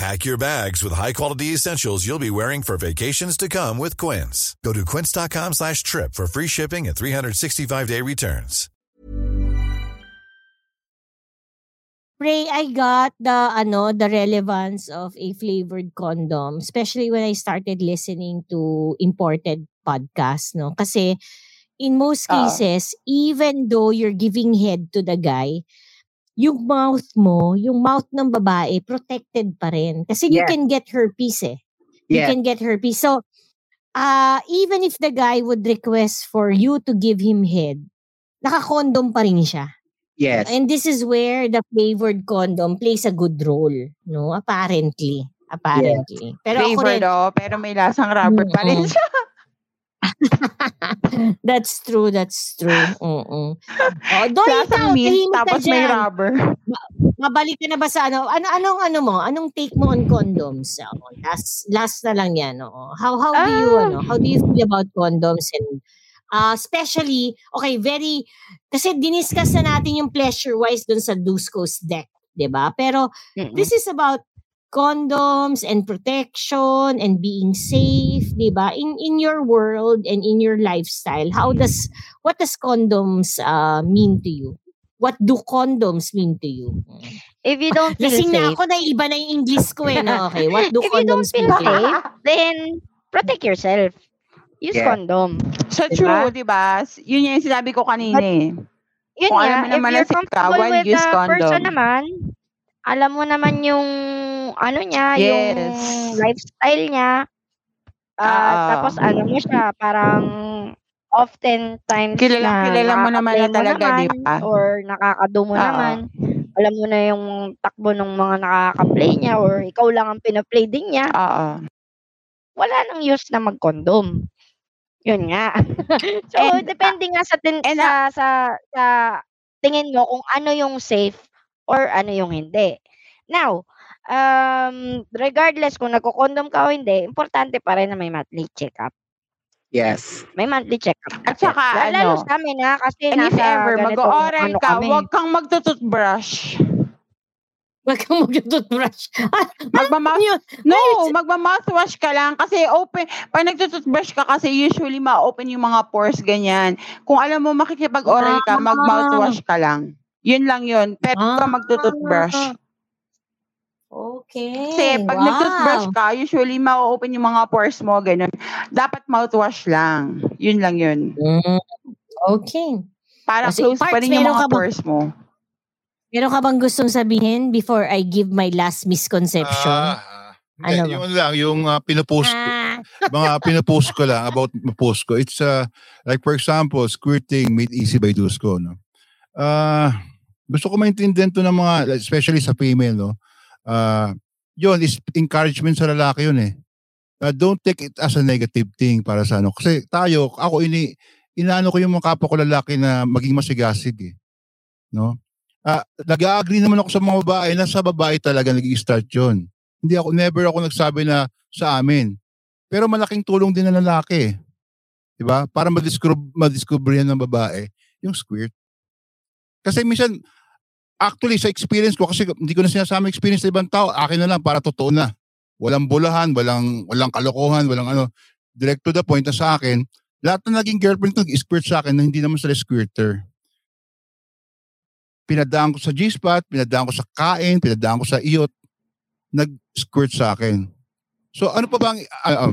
Pack your bags with high-quality essentials you'll be wearing for vacations to come with Quince. Go to quince.com slash trip for free shipping and 365-day returns. Pray, I got the ano the relevance of a flavored condom, especially when I started listening to imported podcasts, no? Kasi in most Oo. cases, even though you're giving head to the guy, yung mouth mo, yung mouth ng babae, protected pa rin. Kasi you Yes. can get herpes eh. You Yeah. can get herpes. So, uh, even if the guy would request for you to give him head, naka-condom pa rin siya. Yes. And this is where the flavored condom plays a good role, no? Apparently. Apparently. Pero ako Flavor rin, daw, pero may lasang rubber pa rin siya. that's true, that's true. Mm-mm. Oh, Doy, ikaw, mint, tapos may rubber. Mabalik ka na ba sa ano? ano anong ano mo? Anong take mo on condoms? Oh, last last na lang 'yan, oo. How how do you Ah. ano? How do you feel about condoms and uh, especially okay, very kasi diniscuss na natin yung pleasure wise dun sa Dusko's deck, 'di ba? Pero Mm-mm. this is about condoms and protection and being safe, 'di ba? In in your world and in your lifestyle, how does what does condoms uh, mean to you? What do condoms mean to you? If you don't feel Lasing na safe, ako na iba na yung English ko eh. No? Okay, what do if you don't condoms feel mean to you? safe, then protect yourself. Use Yeah. condom. Sa Diba? true, di ba? Yun yung sinabi ko kanina eh. Yun Kung nga, alam mo if naman na you're si comfortable Kawan, with use the condom. person naman, alam mo naman yung ano niya, yung Yes. lifestyle niya. Ah, Oo. tapos ano mo siya, parang oftentimes Kilala- na kilala mo naman na talaga, di naman, ba? Or nakakado mo Oo. naman. Alam mo na yung takbo ng mga nakaka-play niya or ikaw lang ang pina-play din niya. Oo. Wala nang use na mag-condom. Yun nga. so, And, depende nga sa, tin- and, sa, sa, sa tingin mo kung ano yung safe or ano yung hindi. Now, um, regardless kung nagko-condom ka o hindi, importante pa rin na may monthly check-up. Yes. May monthly check-up. At saka, La- Lalo ano, sa amin ha, kasi and if nasa ever ganitong mag-oral ano ka, kami. huwag kang magtututbrush. Wag kang mag-toothbrush. Ah, Magmamouth, yun. no, magmamouthwash ka lang kasi open, pag nagtututbrush ka kasi usually ma-open yung mga pores ganyan. Kung alam mo makikipag-oral ka, Ah. mag-mouthwash ka lang. Yun lang yun. Pero huwag kang magtututbrush. Okay. Kasi pag wow. nagtutbrush ka, usually ma-open yung mga pores mo, ganun. Dapat mouthwash lang. Yun lang yun. Mm, Okay. Para Kasi, close pa Parts, rin yung meron mga pores mo. Meron ka bang gustong sabihin before I give my last misconception? Hindi, Ano ba? yun lang, yung uh, pinopost, Ah. mga pinopost ko lang about post ko. It's uh, like for example, squirting made easy by Dusko, no? Ah, gusto ko maintindihan to ng mga, especially sa female, no? Ah, yun is encouragement sa lalaki yun eh. Ah, don't take it as a negative thing para sa ano. Kasi tayo, ako ini inaano ko yung mga kapwa ko lalaki na maging masigasig eh. No? Ah, nag-agree naman ako sa mga babae na sa babae talaga nag-i-start yun. Hindi ako, never ako nagsabi na sa amin. Pero malaking tulong din ng lalaki. Di ba? Para madiscover, madiscover yan ng babae, yung squirt. Kasi minsan, actually sa experience ko, kasi hindi ko na sinasama experience ng ibang tao, akin na lang para totoo na. Walang bulahan, walang, walang kalokohan, walang ano. Direct to the point na sa akin, lahat na naging girlfriend ko nag-squirt sa akin na hindi naman sila squirter. Pinadaan ko sa G-spot, pinadaan ko sa kain, pinadaan ko sa iyot, nag-squirt sa akin. So ano pa bang, uh,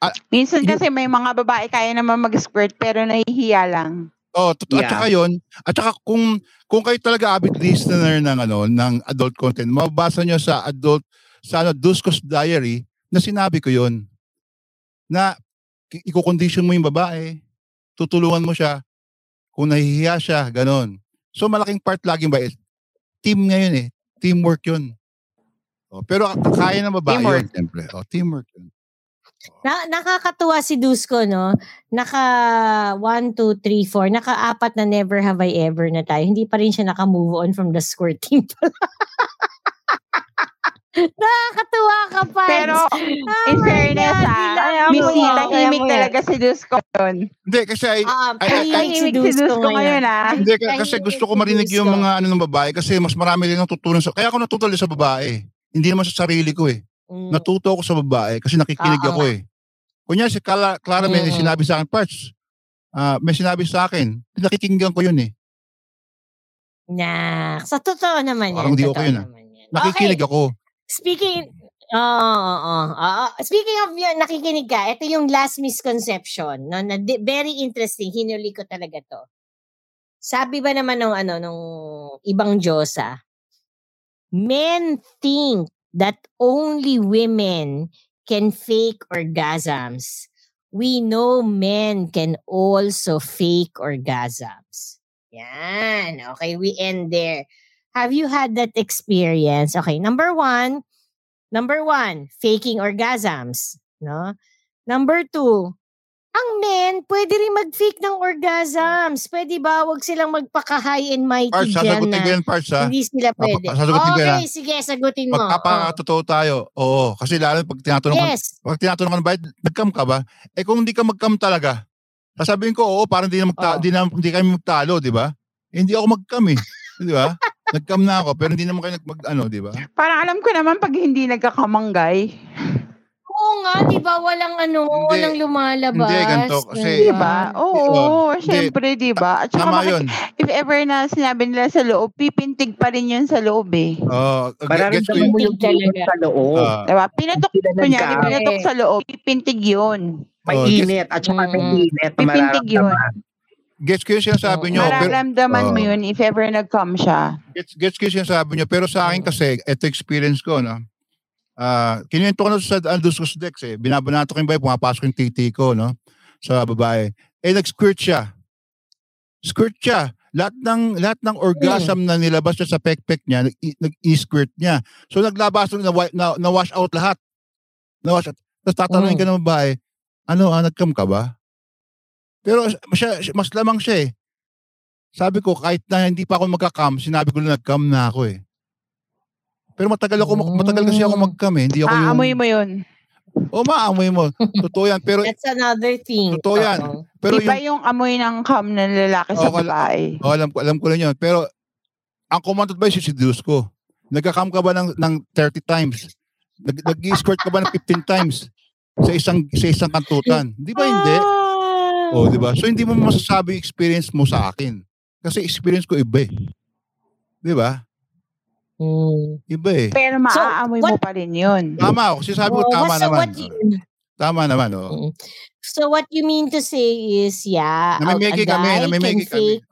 uh, Minsan kasi may mga babae kaya naman mag-squirt pero nahihiya lang. Oh, totoo. At Yeah. saka yun, at saka kung, kung kayo talaga avid listener ng, ano, ng adult content, mababasa nyo sa adult, sa ano, Duskos Diary, na sinabi ko yun, na iko-condition mo yung babae, tutulungan mo siya, kung nahihiya siya, ganon. So malaking part laging ba, eh, team ngayon eh, teamwork yun. Oh, pero kaya ng babae Teamwork. yun, siyempre. Oh, teamwork yun. Na, nakakatuwa si Dusko, no? Naka 1, 2, 3, 4. Naka-apat na never have I ever na tayo. Hindi pa rin siya naka-move on from the squirting pala. Nakakatuwa ka pa. Pero oh in fairness God, ah, mo. tahimik talaga si Dusko yun. Hindi, kasi ay, Ah, ay- ay- tahimik si Dusko Dusko ngayon ah. Hindi, ka- kasi Tahimik gusto ko si marinig yung mga ano ng babae kasi mas marami rin natutunan sa... Kaya ako natutunan sa babae. Hindi naman sa sarili ko eh. Mm. Natuto ako sa babae kasi nakikinig Oo ako nga. eh. Kunya si Clara, Clara may Mm. sinabi sa akin, Parts, ah, may sinabi sa akin, nakikinggan ko yun eh. Nah, sa totoo naman yan. Parang di okay yun, ah. Nakikinig okay. ako. Speaking, oo, oo, oo. Speaking of yun, nakikinig ka, ito yung last misconception, no, na very interesting, hinuli ko talaga to. Sabi ba naman nung ano, nung ibang Diyosa, men think that only women can fake orgasms. We know men can also fake orgasms. Yan. Okay, we end there. Have you had that experience? Okay, number one, number one, faking orgasms. No? Number two, ang men, pwede rin mag-fake ng orgasms. Pwede ba? Huwag silang magpaka-high and mighty Parts, dyan sasagutin na ko yan, Parts ha. hindi sila pwede. sasagutin ko yan, Okay, sige, sagutin mo. Oh. Magpapakatotoo tayo. Oo. Kasi lalo pag tinatanong Yes. pag tinatanong ko na ba, nag-cam ka ba? Eh kung hindi ka mag-cam talaga, sasabihin ko, oo, parang di na, magta- di na hindi kami magtalo, di ba? Eh, hindi ako mag-cam eh. Di ba? nag-cam na ako, pero hindi naman kayo nag, ano, di ba? Parang alam ko naman pag hindi nagkakamanggay. Oo nga, di ba? Walang ano, Hindi. walang lumalabas. Hindi, ganito, kasi- Di ba? Oo, Oo, hindi. syempre, di ba? At saka Tama bakit- yun. if ever na sinabi nila sa loob, pipintig pa rin yun sa loob eh. Oo, ko Mararamdaman yun. mo yung Talaga. sa loob. Ah, Diba? Pinatok niya, nagka- pinatok sa loob, pipintig yun. Oh, init at saka Mm. init na Pipintig yun. mararamdaman. gets ko yung sinasabi nyo. Pero, Mararamdaman mo Oo. yun if ever nag-come siya. gets, gets ko yung sinasabi nyo. Pero sa akin kasi, ito experience ko, no? Ah, kinuwento ko na sa Anduscos Dex eh. Binabanato ko yung bahay, pumapasok yung titi ko, no? Sa babae. Eh, nag-squirt siya. Squirt siya. Lahat ng lahat ng orgasm na nilabas niya sa pekpek niya, nag- nag-i-squirt niya. So naglabas na, na, na wash out lahat. Na wash out. Tapos tatanungin ka ng babae, ano, ah, nag-cam ka ba? Pero siya- mas lamang siya eh. Sabi ko, kahit na hindi pa ako magka-cam, sinabi ko na nag-cam na ako eh. Pero matagal ako, matagal kasi ako mag-cam eh. Hindi ako yung... Aamoy mo yun. Oo, maamoy mo. Totoo yan. Pero, That's another thing. Totoo yan. Pero Iba yung... yung amoy ng cum ng lalaki sa Oo, kala- babae. Oh, alam ko, alam ko lang yun. Pero, ang commanded by si Sidus ko, nagka-cam ka ba ng, ng 30 times? Nag, nag-escort ka ba ng 15 times? Sa isang sa isang kantutan. Di ba hindi? Ah. Oh, di ba? So hindi mo masasabi yung experience mo sa akin. Kasi experience ko iba eh. Di ba? Mm. Iba eh. Pero maaamoy mo what- pa rin yun. Tama ako. Sinasabi ko Oh, tama so naman. what you- Tama naman, oh. Mm. So what you mean to say is, yeah, a, a Namimiki kami, guy can namimiki kami. fake,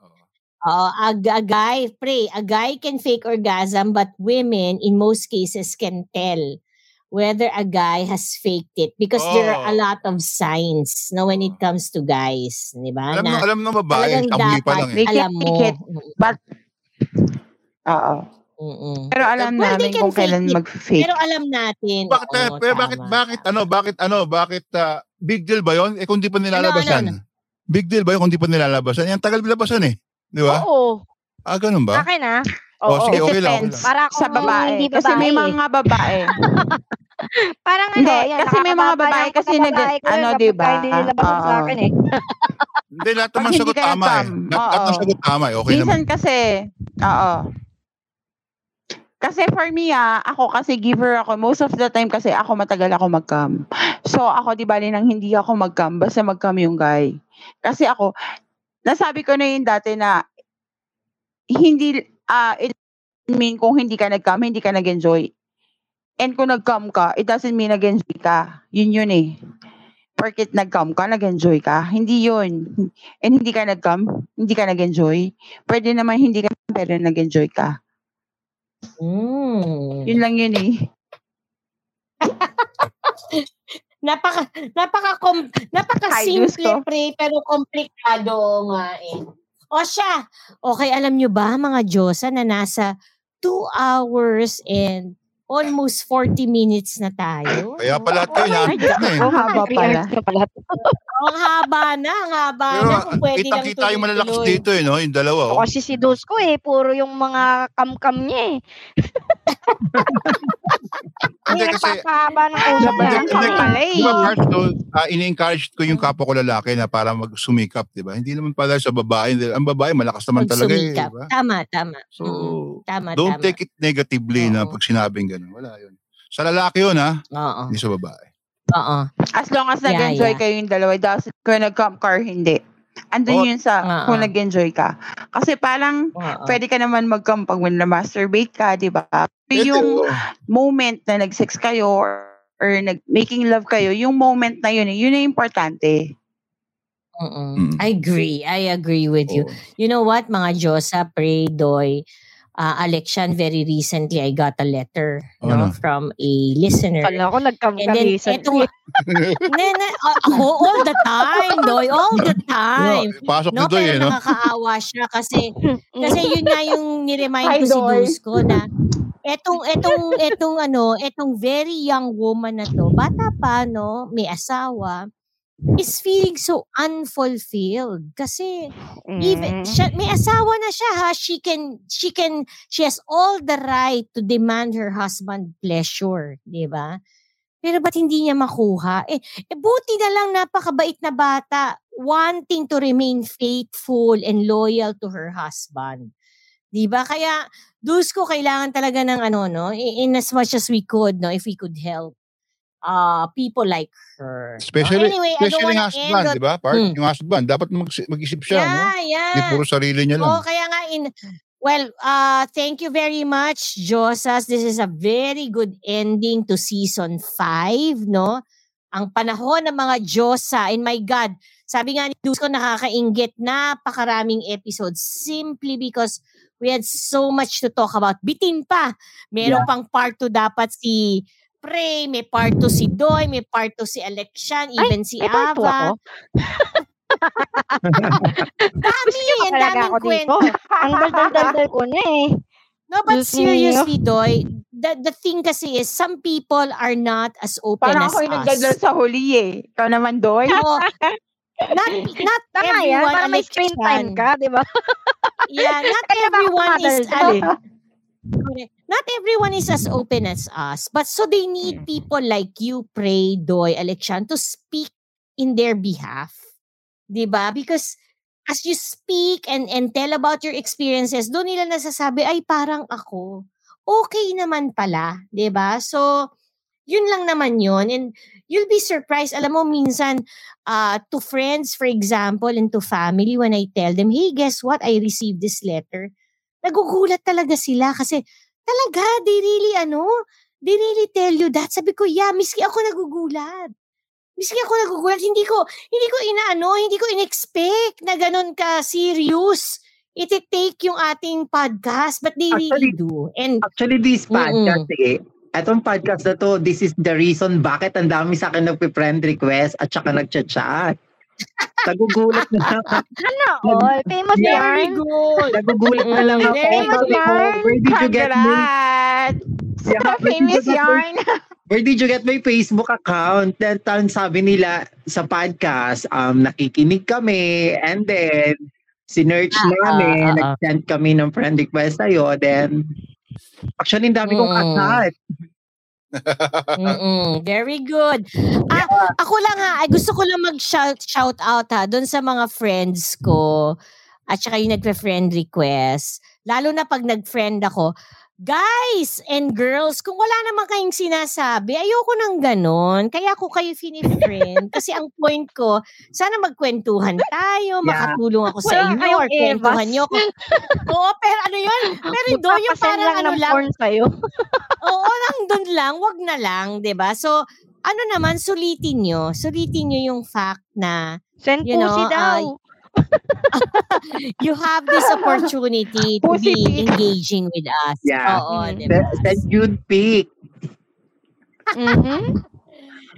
uh, a, a guy, pray, a guy can fake orgasm, but women, in most cases, can tell whether a guy has faked it because there are a Oh. lot of signs no, when it comes to guys. Di ba? Alam ng Na alam ng babae, amoy pa lang eh. Alam mo. fake. But, oo. Mm-mm. Pero alam Well, namin kung kailan it. mag-fake. Pero alam natin. Bakit, oo, eh, pero bakit, tama, bakit, ano, bakit, ano, bakit, ah, big deal ba yon? Eh, kung di pa nilalabasan. ano? Big deal ba yun kung di pa nilalabasan? Yan, tagal nilabasan eh. Di ba? Oo. Ah, ganun ba? Akin ah. Oh, Oo, sige, it okay lang, okay lang. Para sa babae. hindi Kasi may babae. mga babae. Parang ano, Hindi, yan, kasi may mga babae kasi nag- ano, di ba? Hindi nilabas sa Oo. akin eh. Hindi, lahat naman hindi sagot tama eh. Lahat, oo. sagot tama eh. Okay naman. Minsan kasi, oo. Kasi for me ah, ako kasi giver ako. Most of the time kasi ako matagal ako mag-cam. So ako di bali nang hindi ako mag-cam, basta mag-cam yung guy. Kasi ako, nasabi ko na yun dati na hindi, ah, it mean kung hindi ka nag-cam, hindi ka nag-enjoy. And kung nag-cam ka, it doesn't mean nag-enjoy ka. Yun yun eh. Porkit nag-cam ka, nag-enjoy ka. Hindi yun. And hindi ka nag-cam, hindi ka nag-enjoy. Pwede naman hindi ka, pero nag-enjoy ka. Mm. Yun lang yun eh. Napaka napaka kom, napaka simple pre pero komplikado nga eh. O siya, okay alam nyo ba mga Diyosa na nasa 2 hours and almost 40 minutes na tayo? Kaya pala ito, na eh. ko, haba pala. Ang haba na, ang haba Pero na kung pwede lang kita-kita yung malalakas dito eh, no? Yung dalawa, oh. kasi si Dusko eh, puro yung mga kam-kam niya eh. Hindi Hindi kasi, nagpapahaba ng pala di ba eh. ah, ini-encourage ko yung kapwa ko lalaki na para mag-sumikap, di ba? Hindi naman pala sa babae. Ang babae, malakas naman talaga eh, di sumikap. ba? Tama, tama. So, Mm, tama, don't tama. take it negatively na pag sinabing gano'n. Wala yun. Sa lalaki yun, ha? Oo. Hindi sa babae. Oo. As long as Yeah, nag-enjoy yeah. kayo yung dalawa, it doesn't kung nag-cam ka or hindi. Andun Oo. yun sa Oo. kung nag-enjoy ka. Kasi parang Oo. pwede ka naman mag-cam pag when na-masturbate ka, di ba? Ito, Yung moment na nag-sex kayo or, or nag-making love kayo, yung moment na yun, yun ang importante. Mm-mm. Mm. I agree. I agree with you. oo. You know what, mga Diyosa, Pray, Doy, uh, Alexian, very recently I got a letter Oh, no, no. from a listener. Kala ko And nagkam-kam then, ako all the time, Doy, all the time. No, pasok No, pero eh, no? nakakaawa siya kasi kasi yun nga yung niremind Hi, ko si Doy. Dusko na etong etong etong ano, etong very young woman na to, bata pa no, may asawa, is feeling so unfulfilled. Kasi even Mm. siya, may asawa na siya ha? She can she can she has all the right to demand her husband pleasure di ba? Pero ba't hindi niya makuha? Eh, eh buti na lang napakabait na bata wanting to remain faithful and loyal to her husband di ba? Kaya dus ko kailangan talaga ng ano no? In as much as we could no? If we could help uh people like her? Especially, anyway I don't especially yung husband, di ba? Part, Hmm. yung husband, dapat mag- mag-isip siya, no? yeah, yeah. Hindi puro sarili niya lang. Oh, kaya nga in well, uh thank you very much Josas. This is a very good ending to season 5, no? Ang panahon ng mga Diyosa. And my God, sabi nga ni Dusko nakakainggit napakaraming episodes simply because we had so much to talk about. Bitin pa. Meron pang part 2 dapat si Prey, may part 2 si Doy, may part 2 si Alexian, even si part two Ava. ako? Dami, ba ang daming ako dito? kwento. Ang daldal-daldal ko na eh. No, but seriously, Doy, the, the thing kasi is some people are not as open Parang as ako yung us. nagdadal sa huli eh. Ikaw naman, Doy. No, not, not Tama yan, everyone, para may screen time ka, di ba? Yeah, not ako everyone is eh? Correct. Not everyone is as open as us, but so they need people like you, Pray, Doy, Alexian, to speak in their behalf. 'Di ba? Because as you speak and and tell about your experiences, doon nila nasasabi, ay parang ako. Okay naman pala, 'di ba? So, yun lang naman yun. And you'll be surprised. Alam mo, minsan, uh, to friends, for example, and to family, when I tell them, hey, guess what? I received this letter. Nagugulat talaga sila kasi talaga, they really, ano, they really tell you that. Sabi ko, yeah, miski ako nagugulat. Miski ako nagugulat, hindi ko, hindi ko inaano, hindi ko in-expect na ganun ka serious. Iti-take yung ating podcast, but they really Actually- do. And, Actually, this podcast, Mm-mm. eh, etong podcast na to, this is the reason bakit ang dami sa akin nagpe-friend request at saka nagchat-chat. Nagugulat na lang. Ano all? Famous very yarn? good. Nagugulat na lang ako. Ko, yarn. where did you get me? Yeah, did famous yarn. Where did you get my Facebook account? Then tan sabi nila sa podcast, um, nakikinig kami and then sinearch Ah, namin, ah, ah. nag-send kami ng friend request sa'yo, then, actually, ang dami kong Mm. Very good. Ah, ako lang ha, ay gusto ko lang mag-shout shout out ha doon sa mga friends ko at saka yung nagpe-friend request. Lalo na pag nag-friend ako, guys and girls, kung wala naman kayong sinasabi, ayoko nang ganon. Kaya ako kayo fini-friend. Kasi ang point ko, sana magkwentuhan tayo, Yeah. makatulong ako sa inyo, or kwentuhan nyo ako. Oo, pero ano yun? Pero doon yung parang lang ano ng lang, porn sa'yo. Oo, lang doon lang, wag na lang, 'di ba? So, ano naman sulitin nyo, sulitin nyo yung fact na Send you know, pussy daw. uh, you have this opportunity to Pussy be pic. engaging with us. Yeah. Oo, Mm. 'di ba? Send, nude pic. Mhm.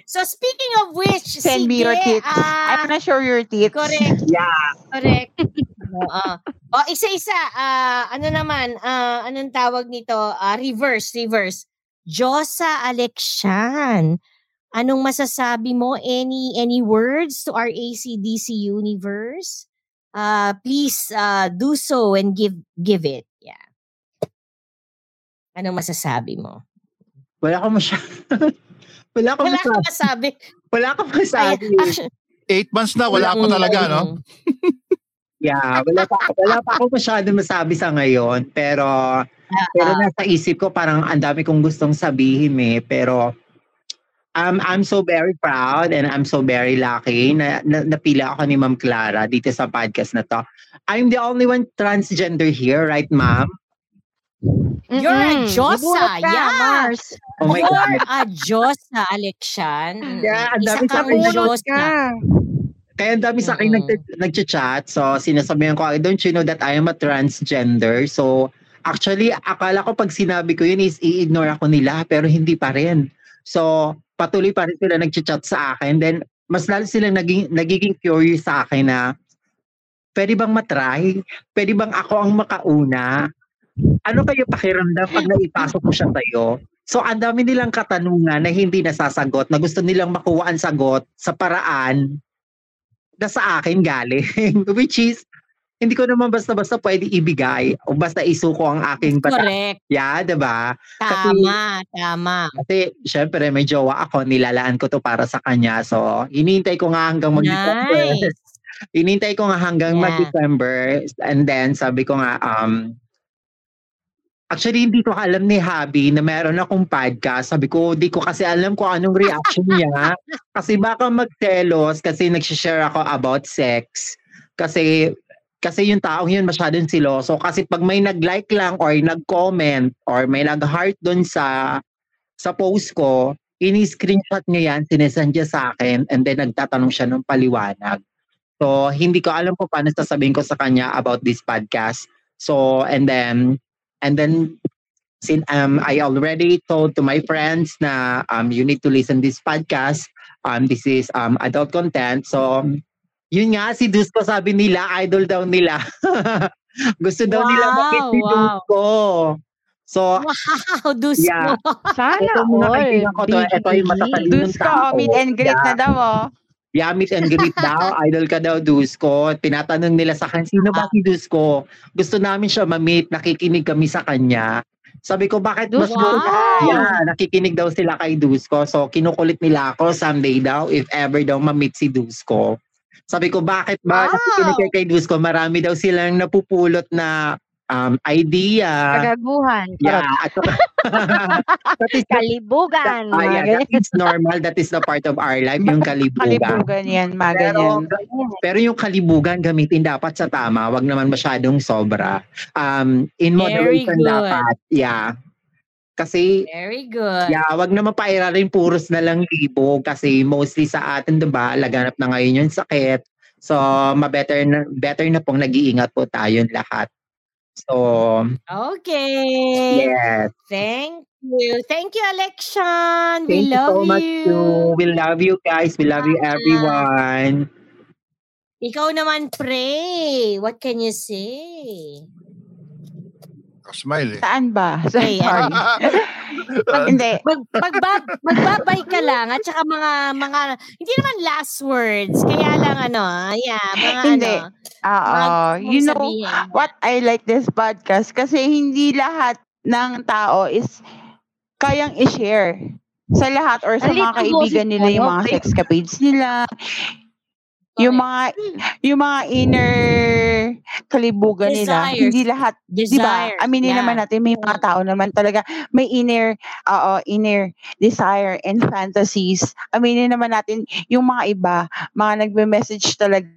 So, speaking of which, Send me your sige, tits. I ah, wanna show your tits. correct, Yeah. correct. Oo. O, isa-isa, ah, ano naman, ah, anong tawag nito? Ah, reverse, reverse. Josa Alexian. Anong masasabi mo? Any any words to our ACDC universe? Uh, please uh, do so and give give it. Yeah. Anong masasabi mo? Wala akong masyado. wala akong Wala masabi. masabi. Wala akong masabi. Eight months na, wala pa mm, talaga, no? Yeah, wala pa, wala pa ako masyado masabi sa ngayon. Pero, pero Ah, nasa isip ko parang ang dami kong gustong sabihin eh. Pero, um, I'm so very proud and I'm so very lucky na, na napila ako ni Ma'am Clara dito sa podcast na to. I'm the only one transgender here, right, Ma'am? You're a Mm-mm. Diyosa, yeah. Mars. Oh my You're God. a Diyosa, Alexian. Yeah, ang Isa dami sa akin. Ka. Kaya ang dami sa akin Mm-mm. nag- nagchat So, sinasabihan ko, don't you know that I am a transgender? So, actually, akala ko pag sinabi ko yun is i-ignore ako nila, pero hindi pa rin. So, patuloy pa rin sila nagchat sa akin. Then, mas lalo silang naging, nagiging curious sa akin na, pwede bang matry? Pwede bang ako ang makauna? Ano kayo pakiramdam pag naipasok ko siya sa'yo? So, ang dami nilang katanungan na hindi nasasagot, na gusto nilang makuha ang sagot sa paraan na sa akin galing. Which is, hindi ko naman basta-basta pwede ibigay o basta isuko ang aking pata. Correct. Yeah, diba? Kasi, Tama, tama. kasi syempre may jowa ako, nilalaan ko to para sa kanya. So, hinintay ko nga hanggang mag-December. Nice. Hinintay ko nga hanggang Yeah. mag-December. And then, sabi ko nga, um, Actually, hindi ko alam ni Habi na meron akong podcast. Sabi ko, di ko kasi alam kung anong reaction niya. kasi baka magtelos kasi nagsishare ako about sex. Kasi kasi yung taong yun masyadong siloso. Kasi pag may nag-like lang or nag-comment or may nag-heart doon sa sa post ko, ini-screenshot niya yan, sinesend niya sa akin, and then nagtatanong siya ng paliwanag. So, hindi ko alam kung paano sasabihin ko sa kanya about this podcast. So, and then, and then, since um, I already told to my friends na um, you need to listen this podcast. Um, this is um, adult content. So, yun nga, si Dusko sabi nila, idol daw nila. Gusto daw nila Wow, makit si wow. Dusko. So, Wow, Dusko. Yeah. Sana ito mga all. kaibigan ko to, ito yung matatalinong Dusko, tao. meet and greet Yeah. na daw, oh. Yeah, meet and greet daw. Idol ka daw, Dusko. Tinatanong nila sa akin, sino ba si Dusko? Gusto namin siya ma-meet. Nakikinig kami sa kanya. Sabi ko, bakit mas Wow. Yeah, nakikinig daw sila kay Dusko. So, kinukulit nila ako someday daw, if ever daw ma-meet si Dusko. Sabi ko, bakit ba Wow. nakikinig kay, kay Dusko? Marami daw silang napupulot na um, idea. Kagaguhan. Yeah, at that is, Kalibugan. Ah, mga yeah, that is normal. That is the part of our life, yung kalibugan. Kalibugan yan, mga Pero, pero yung kalibugan gamitin dapat sa tama, wag naman masyadong sobra. Um, in moderation dapat. Yeah. Kasi, Very good. yeah, wag naman paira rin puros na lang libo kasi mostly sa atin, 'di ba, laganap na ngayon yung sakit. So, ma-better na, better na pong nag-iingat po tayong lahat. So, Okay. yes. Thank you. Thank you, Alexian. Thank we you love so much you. too. We love you guys. We love you everyone. Ikaw naman, pray. What can you say? Smile eh. Saan ba? Okay, Sorry. Hindi. Mag, magba, magbabay ka lang at saka mga, mga, hindi naman last words. Kaya lang ano, yeah, mga Hindi. ano. Oo. You know, sabihin. what I like this podcast kasi hindi lahat ng tao is kayang i-share sa lahat or sa mga kaibigan nila yung mga Pre? sexcapades nila, yung mga yung mga inner kalibugan nila. Desires. Hindi lahat, 'di ba? Desires. Aminin naman Yeah. natin may mga tao naman talaga may inner oo, inner desire and fantasies. Aminin naman natin yung mga iba, mga nagme-message talaga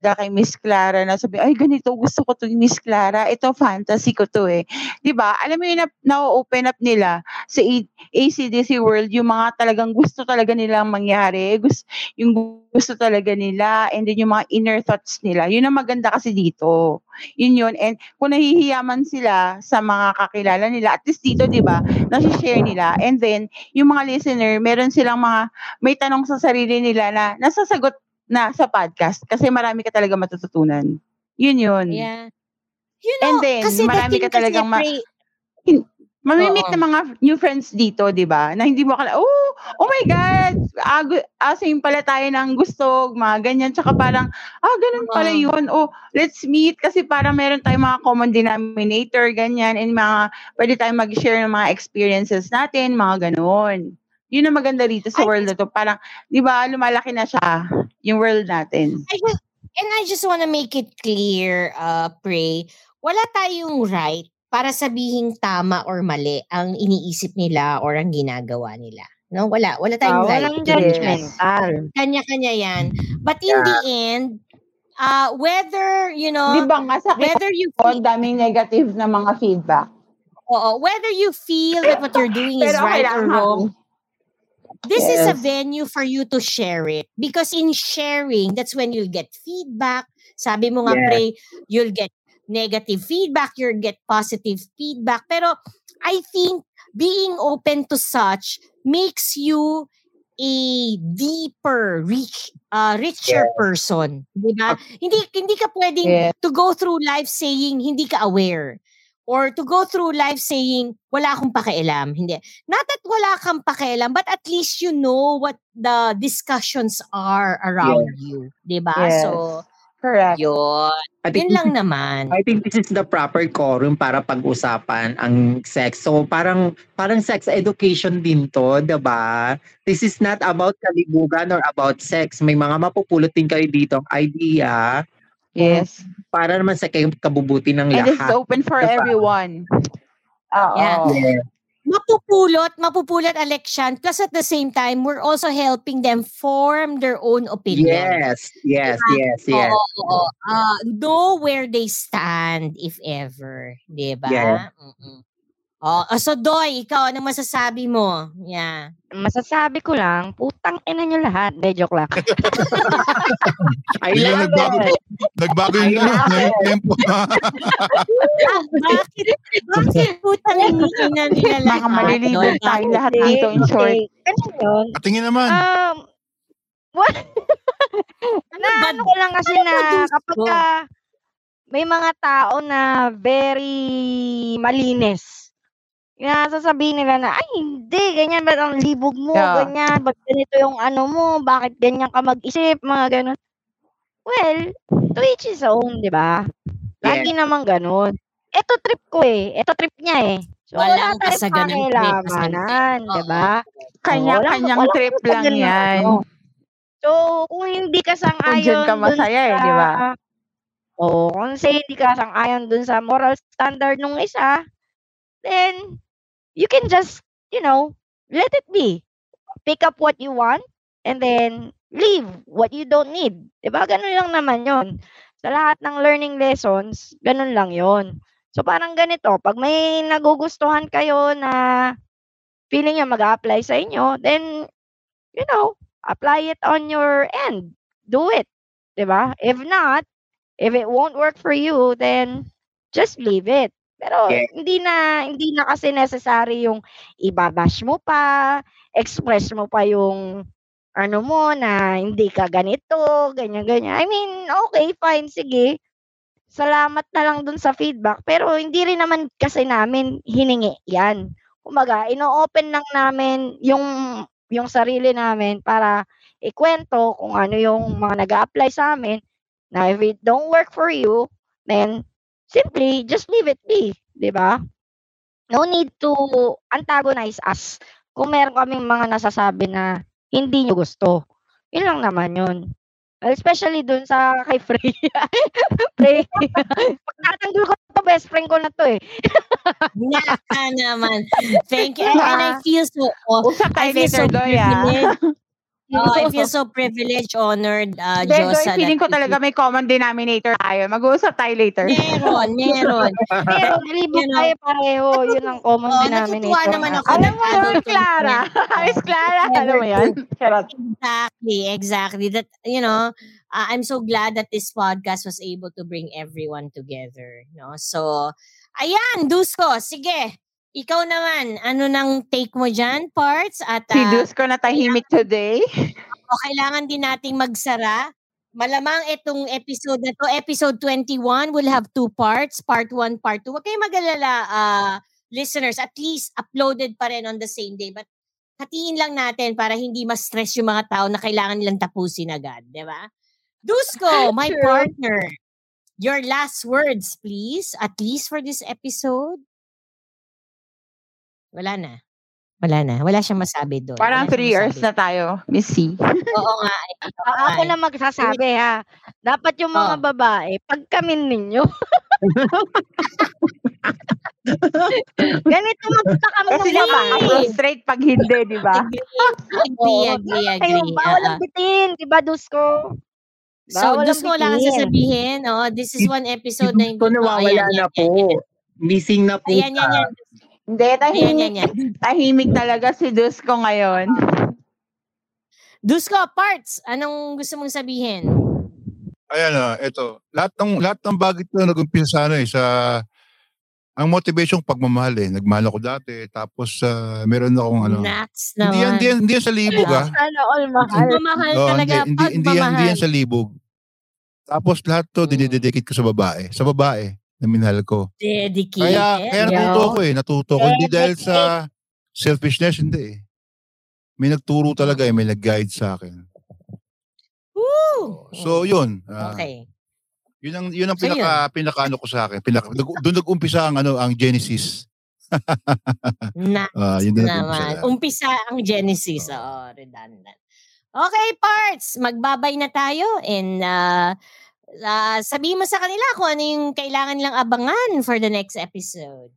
kay Miss Clara na sabi, ay ganito, gusto ko to Miss Clara, ito fantasy ko to eh. 'Di ba? Alam mo yun na, na-open up nila sa ACDC world yung mga talagang gusto talaga nilang mangyari, gusto, yung gusto talaga nila, and then yung mga inner thoughts nila. Yun ang maganda kasi dito. Yun yun. And kung nahihiyaman sila sa mga kakilala nila, at least dito, di ba, nasi-share nila. And then, yung mga listener, meron silang mga, may tanong sa sarili nila na nasasagot na sa podcast kasi marami ka talaga matututunan. Yun yun. Yeah. You And know, then, kasi marami ka talagang ma- pre, Mamimit na mga new friends dito, di ba? Na hindi mo akala, oh, oh my God, ah, ah, same pala tayo ng gusto, mga ganyan. Tsaka parang, ah, ganun pala yun. Oh, let's meet kasi parang meron tayong mga common denominator, ganyan, and mga, pwede tayong mag-share ng mga experiences natin, mga ganun. Yun ang maganda dito sa I world na to. Parang, di ba, lumalaki na siya, yung world natin. I just, and I just want to make it clear, uh, Pray, wala tayong right para sabihin tama or mali ang iniisip nila or ang ginagawa nila. No, wala. Wala tayong right. walang judgmental. Kanya-kanya yan. But in the end, uh, whether, you know, Di ba nga sa whether you ang daming negative na mga feedback. oo, whether you feel that what you're doing is right or wrong, this is a Yes. venue for you to share it because in sharing that's when you'll get feedback sabi mo nga Yes. pre you'll get negative feedback you'll get positive feedback pero i think being open to such makes you a deeper rich uh, richer Yes. person di ba hindi hindi ka pwedeng Yes. to go through life saying hindi ka aware or to go through life saying wala akong pakialam hindi not that wala kang pakialam, but at least you know what the discussions are around you. 'di ba? Yes. So, Correct. yun. I think Yun lang naman. I think this is the proper quorum para pag-usapan ang sex. So parang parang sex education din to, 'di ba? This is not about kalibugan or about sex. May mga mapupulot din kayo dito idea Yes. para naman sa kabubuti ng And it's lahat. open for Diba? everyone. Oo. Yeah. Mapupulot, mapupulot election. Plus at the same time, we're also helping them form their own opinion. Yes, yes, yes, yes. Oo, oo. Uh, know where they stand, if ever. 'di ba? Yeah. Mm-mm. Oh, ah, so Doy, ikaw ano masasabi mo? Yeah. Masasabi ko lang, putang ina nyo lahat. De, joke lang. I love nagbago, it. nagbago yung, I love yung tempo. Ah, bakit? Bakit putang ina nila Mga lahat? malilibre Doy? tayo Bakit? lahat dito in short. Okay. Ganun yun. Patingin naman. Um, what? Ano na ba? ano ko lang kasi Ano na kapag ka may mga tao na very malinis. Na sasabihin nila na, ay hindi, ganyan, ba't ang libog mo, Yeah. ganyan, ba't ganito yung ano mo, bakit ganyan ka mag-isip, mga ganun. Well, to each his own, di ba? Lagi naman ganun. Ito trip ko eh. Ito trip niya eh. So, Walang wala pakialamanan, kasaganang- di ba? Kanya-kanyang trip lang yan. ano. So, kung hindi ka Kung sang-ayon ka masaya eh, di ba? Oo, kung say hindi ka sang-ayon dun sa moral standard nung isa, then you can just, you know, let it be. Pick up what you want and then leave what you don't need. 'Di ba? Ganun lang naman 'yon. Sa lahat ng learning lessons, ganun lang 'yon. So parang ganito, pag may nagugustuhan kayo na feeling niyo mag-a-apply sa inyo, then you know, apply it on your end. Do it. 'Di ba? If not, if it won't work for you, then just leave it. Pero Yeah. hindi na hindi na kasi necessary yung ibabash mo pa, express mo pa yung ano mo na hindi ka ganito, ganyan ganyan. I mean, okay, fine, sige. Salamat na lang dun sa feedback, pero hindi rin naman kasi namin hiningi 'yan. Kumbaga, ino-open lang namin yung yung sarili namin para ikwento kung ano yung mga nag apply sa amin Now, if it don't work for you, then simply just leave it be, 'di ba? No need to antagonize us kung meron kaming mga nasasabi na hindi niyo gusto. Yun lang naman yun. Especially dun sa kay Freya. Freya. Pagtatanggol ko to, best friend ko na to eh. Naka naman. Thank you. And, and I feel so, oh, Usap I tayo feel so later, Doy, ah. Privileged. Oh, I feel so privileged, honored, uh, Joy, Josa. feeling that ko talaga may common denominator tayo. Mag-uusap tayo later. Meron, meron. Pero nalibog You know, tayo pareho. Yun ang common Oh, denominator. natutuwa naman ako Alam mo, adult Clara. Miss Clara, alam mo yan? Exactly, exactly. That you know, uh, I'm so glad that this podcast was able to bring everyone together. No, so ayan, Dusko, sige. Ikaw naman, ano nang take mo dyan, parts? At Si uh, Dus ko na tahimik today. o kailangan din nating magsara. Malamang itong episode na to, episode 21 will have two parts, part 1, part 2. Huwag kayong mag-alala, uh, listeners, at least uploaded pa rin on the same day. But hatiin lang natin para hindi ma-stress yung mga tao na kailangan nilang tapusin agad, di ba? Dusko, my partner, your last words, please, at least for this episode. Wala na. Wala na. Wala siyang masabi doon. Parang Wala three years na tayo, Miss C. Oo nga. eh. Oo Ah, ako eh. na magsasabi ha. Dapat yung mga Oh. babae, pagkamin ninyo. Ganito magpakam Kasi ng babae. nakaka-frustrate pag hindi, di ba? Agree, agree, Ayun, agree. bawal Oo. ang bitin, di ba, Dusko? So, Bawal ang wala kang bitin. sasabihin. Oh, this is one episode na Ko hindi. Oh, nawawala na po. Missing na po Ayan, yan, yan. Hindi, Ayan, yan, tahimik, yan. tahimik talaga si Dus ko ngayon. Dusko, parts. Anong gusto mong sabihin? Ayan na, ito. Lahat ng lahat ng bagay ito nag-umpisa sa ano eh, sa ang motivation pagmamahal eh. Nagmahal ako dati, tapos ah, meron akong ano. Nats Hindi yan, naman. hindi yan, hindi yan sa libog ah. Sana all mahal. Pagmamahal Oo, talaga. hindi, hindi, hindi, yan, hindi Pagmamahal. yan sa libog. Tapos lahat to Mm. dinidedicate ko sa babae. Sa babae na minahal ko. Dedicated. Kaya, kaya natuto ko eh. Natuto ko. Hindi dahil sa selfishness, hindi eh. May nagturo talaga eh. May nag-guide sa akin. Woo! So, yun. ah, Okay. Yun ang yun ang So, pinaka pinaka ano ko sa akin. Pinaka doon nag-umpisa ang ano ang Genesis. Nats Ah, yun naman. Umpisa ang Genesis. Oo, redundant. Okay, parts. Magbabay na tayo and uh, uh, sabihin mo sa kanila kung ano yung kailangan nilang abangan for the next episode.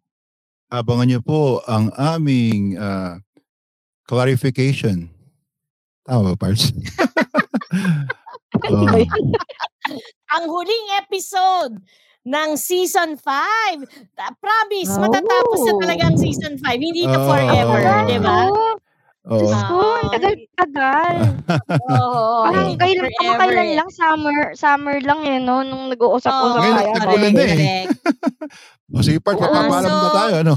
Abangan niyo po ang aming ah, clarification. Tama ba, Parts? Oh. Ang huling episode ng season 5. Promise, matatapos na Oh. talaga ang season 5. Hindi to Oh. forever, di ba? Oo. Diyos ko, ang tagal-tagal. Oo, Parang kailan, forever. kamakailan lang, summer, summer lang eh, no? Nung nag-uusap-usap Ngayon, tayo. nag-ulan na eh. O sige, Oo, papapaalam so- na tayo. Ano?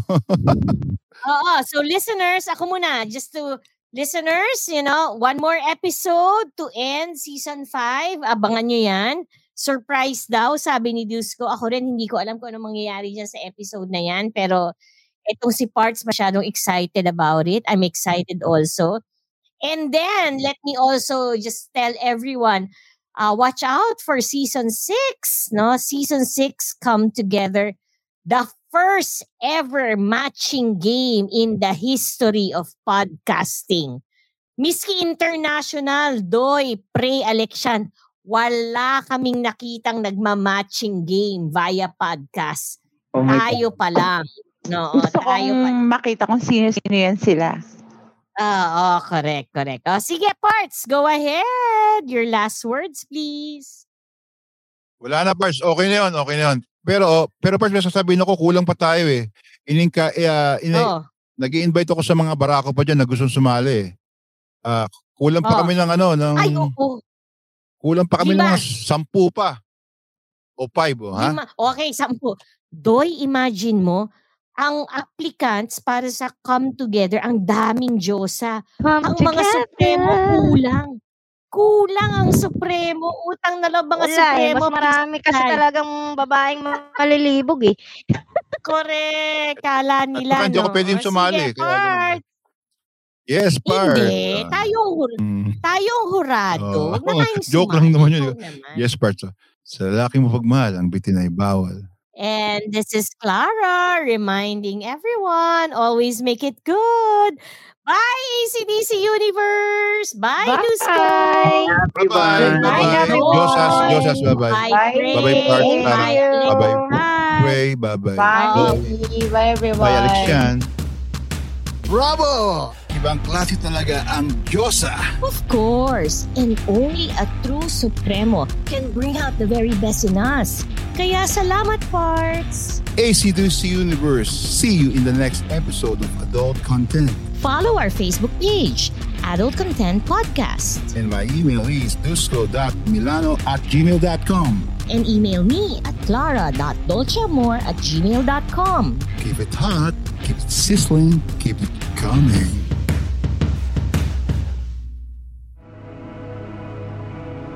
Oo, so listeners, ako muna, just to listeners, you know, one more episode to end season 5. Abangan nyo yan. Surprise daw, sabi ni Dusko. Ako rin, hindi ko alam kung ano mangyayari dyan sa episode na yan. Pero itong si Parts masyadong excited about it. I'm excited also. And then, let me also just tell everyone, uh, watch out for season 6. No? Season 6 come together. The first ever matching game in the history of podcasting. Miski International, Doy, Pre-Election, wala kaming nakitang nagma-matching game via podcast. Oh God. Tayo pa lang. No, Gusto tayo pa. kong makita kung sino-sino yan sila. Oo, correct, correct. Oh, sige, Parts, go ahead. Your last words, please. Wala na, Parts. Okay na yun. Okay na yun. Pero, pero Parts, may sasabihin ako, kulang pa tayo eh. Ininka, eh, ah, ini, Oh, nag-i-invite ako sa mga barako pa dyan na gustong sumali eh. Ah, kulang Oh. pa kami ng ano, ng, ay, oo. kulang pa kami Di ng sampu pa. O five, oh, ha? Lima. Okay, sampu. Doy, imagine mo, ang applicants para sa come together, ang daming Diyosa. Come Ang mga Supremo together. kulang. Kulang ang Supremo. Utang na loob mga Wala eh. Supremo. Mas marami kasi Ay, talagang babaeng malilibog eh. Correct. Kala nila, Baka hindi ako no? pwedeng sumali, Sige, kaya ganun. Part. Yes, Parts. Hindi. Tayong, hur- mm. tayong hurado. Na tayong Joke lang naman yun. Naman. Yes, Parts. ah. Sa lalaki mo pagmahal, ang bitin ay bawal. And this is Clara reminding everyone always make it good. Bye, ACDC Universe. Bye, Bye. Dusko. Bye-bye. Bye, Bye-bye. Nicole. Josas, Josas, bye-bye. Bye, Bye. Pray. Bye-bye, Park. Bye, Bye-bye. Bye. Pray, bye-bye. Bye. Bye. Bye, everyone. Bye, Alexian. Bravo! Ibang klase talaga ang Diyosa. Of course, and only a true Supremo can bring out the very best in us. Kaya salamat, Parts. AC2C Universe. See you in the next episode of Adult Content. Follow our Facebook page, Adult Content Podcast, And my email is dusko.milano at gmail.com. and email me at clara.dolceamor at gmail.com. Keep it hot, keep it sizzling, keep it coming.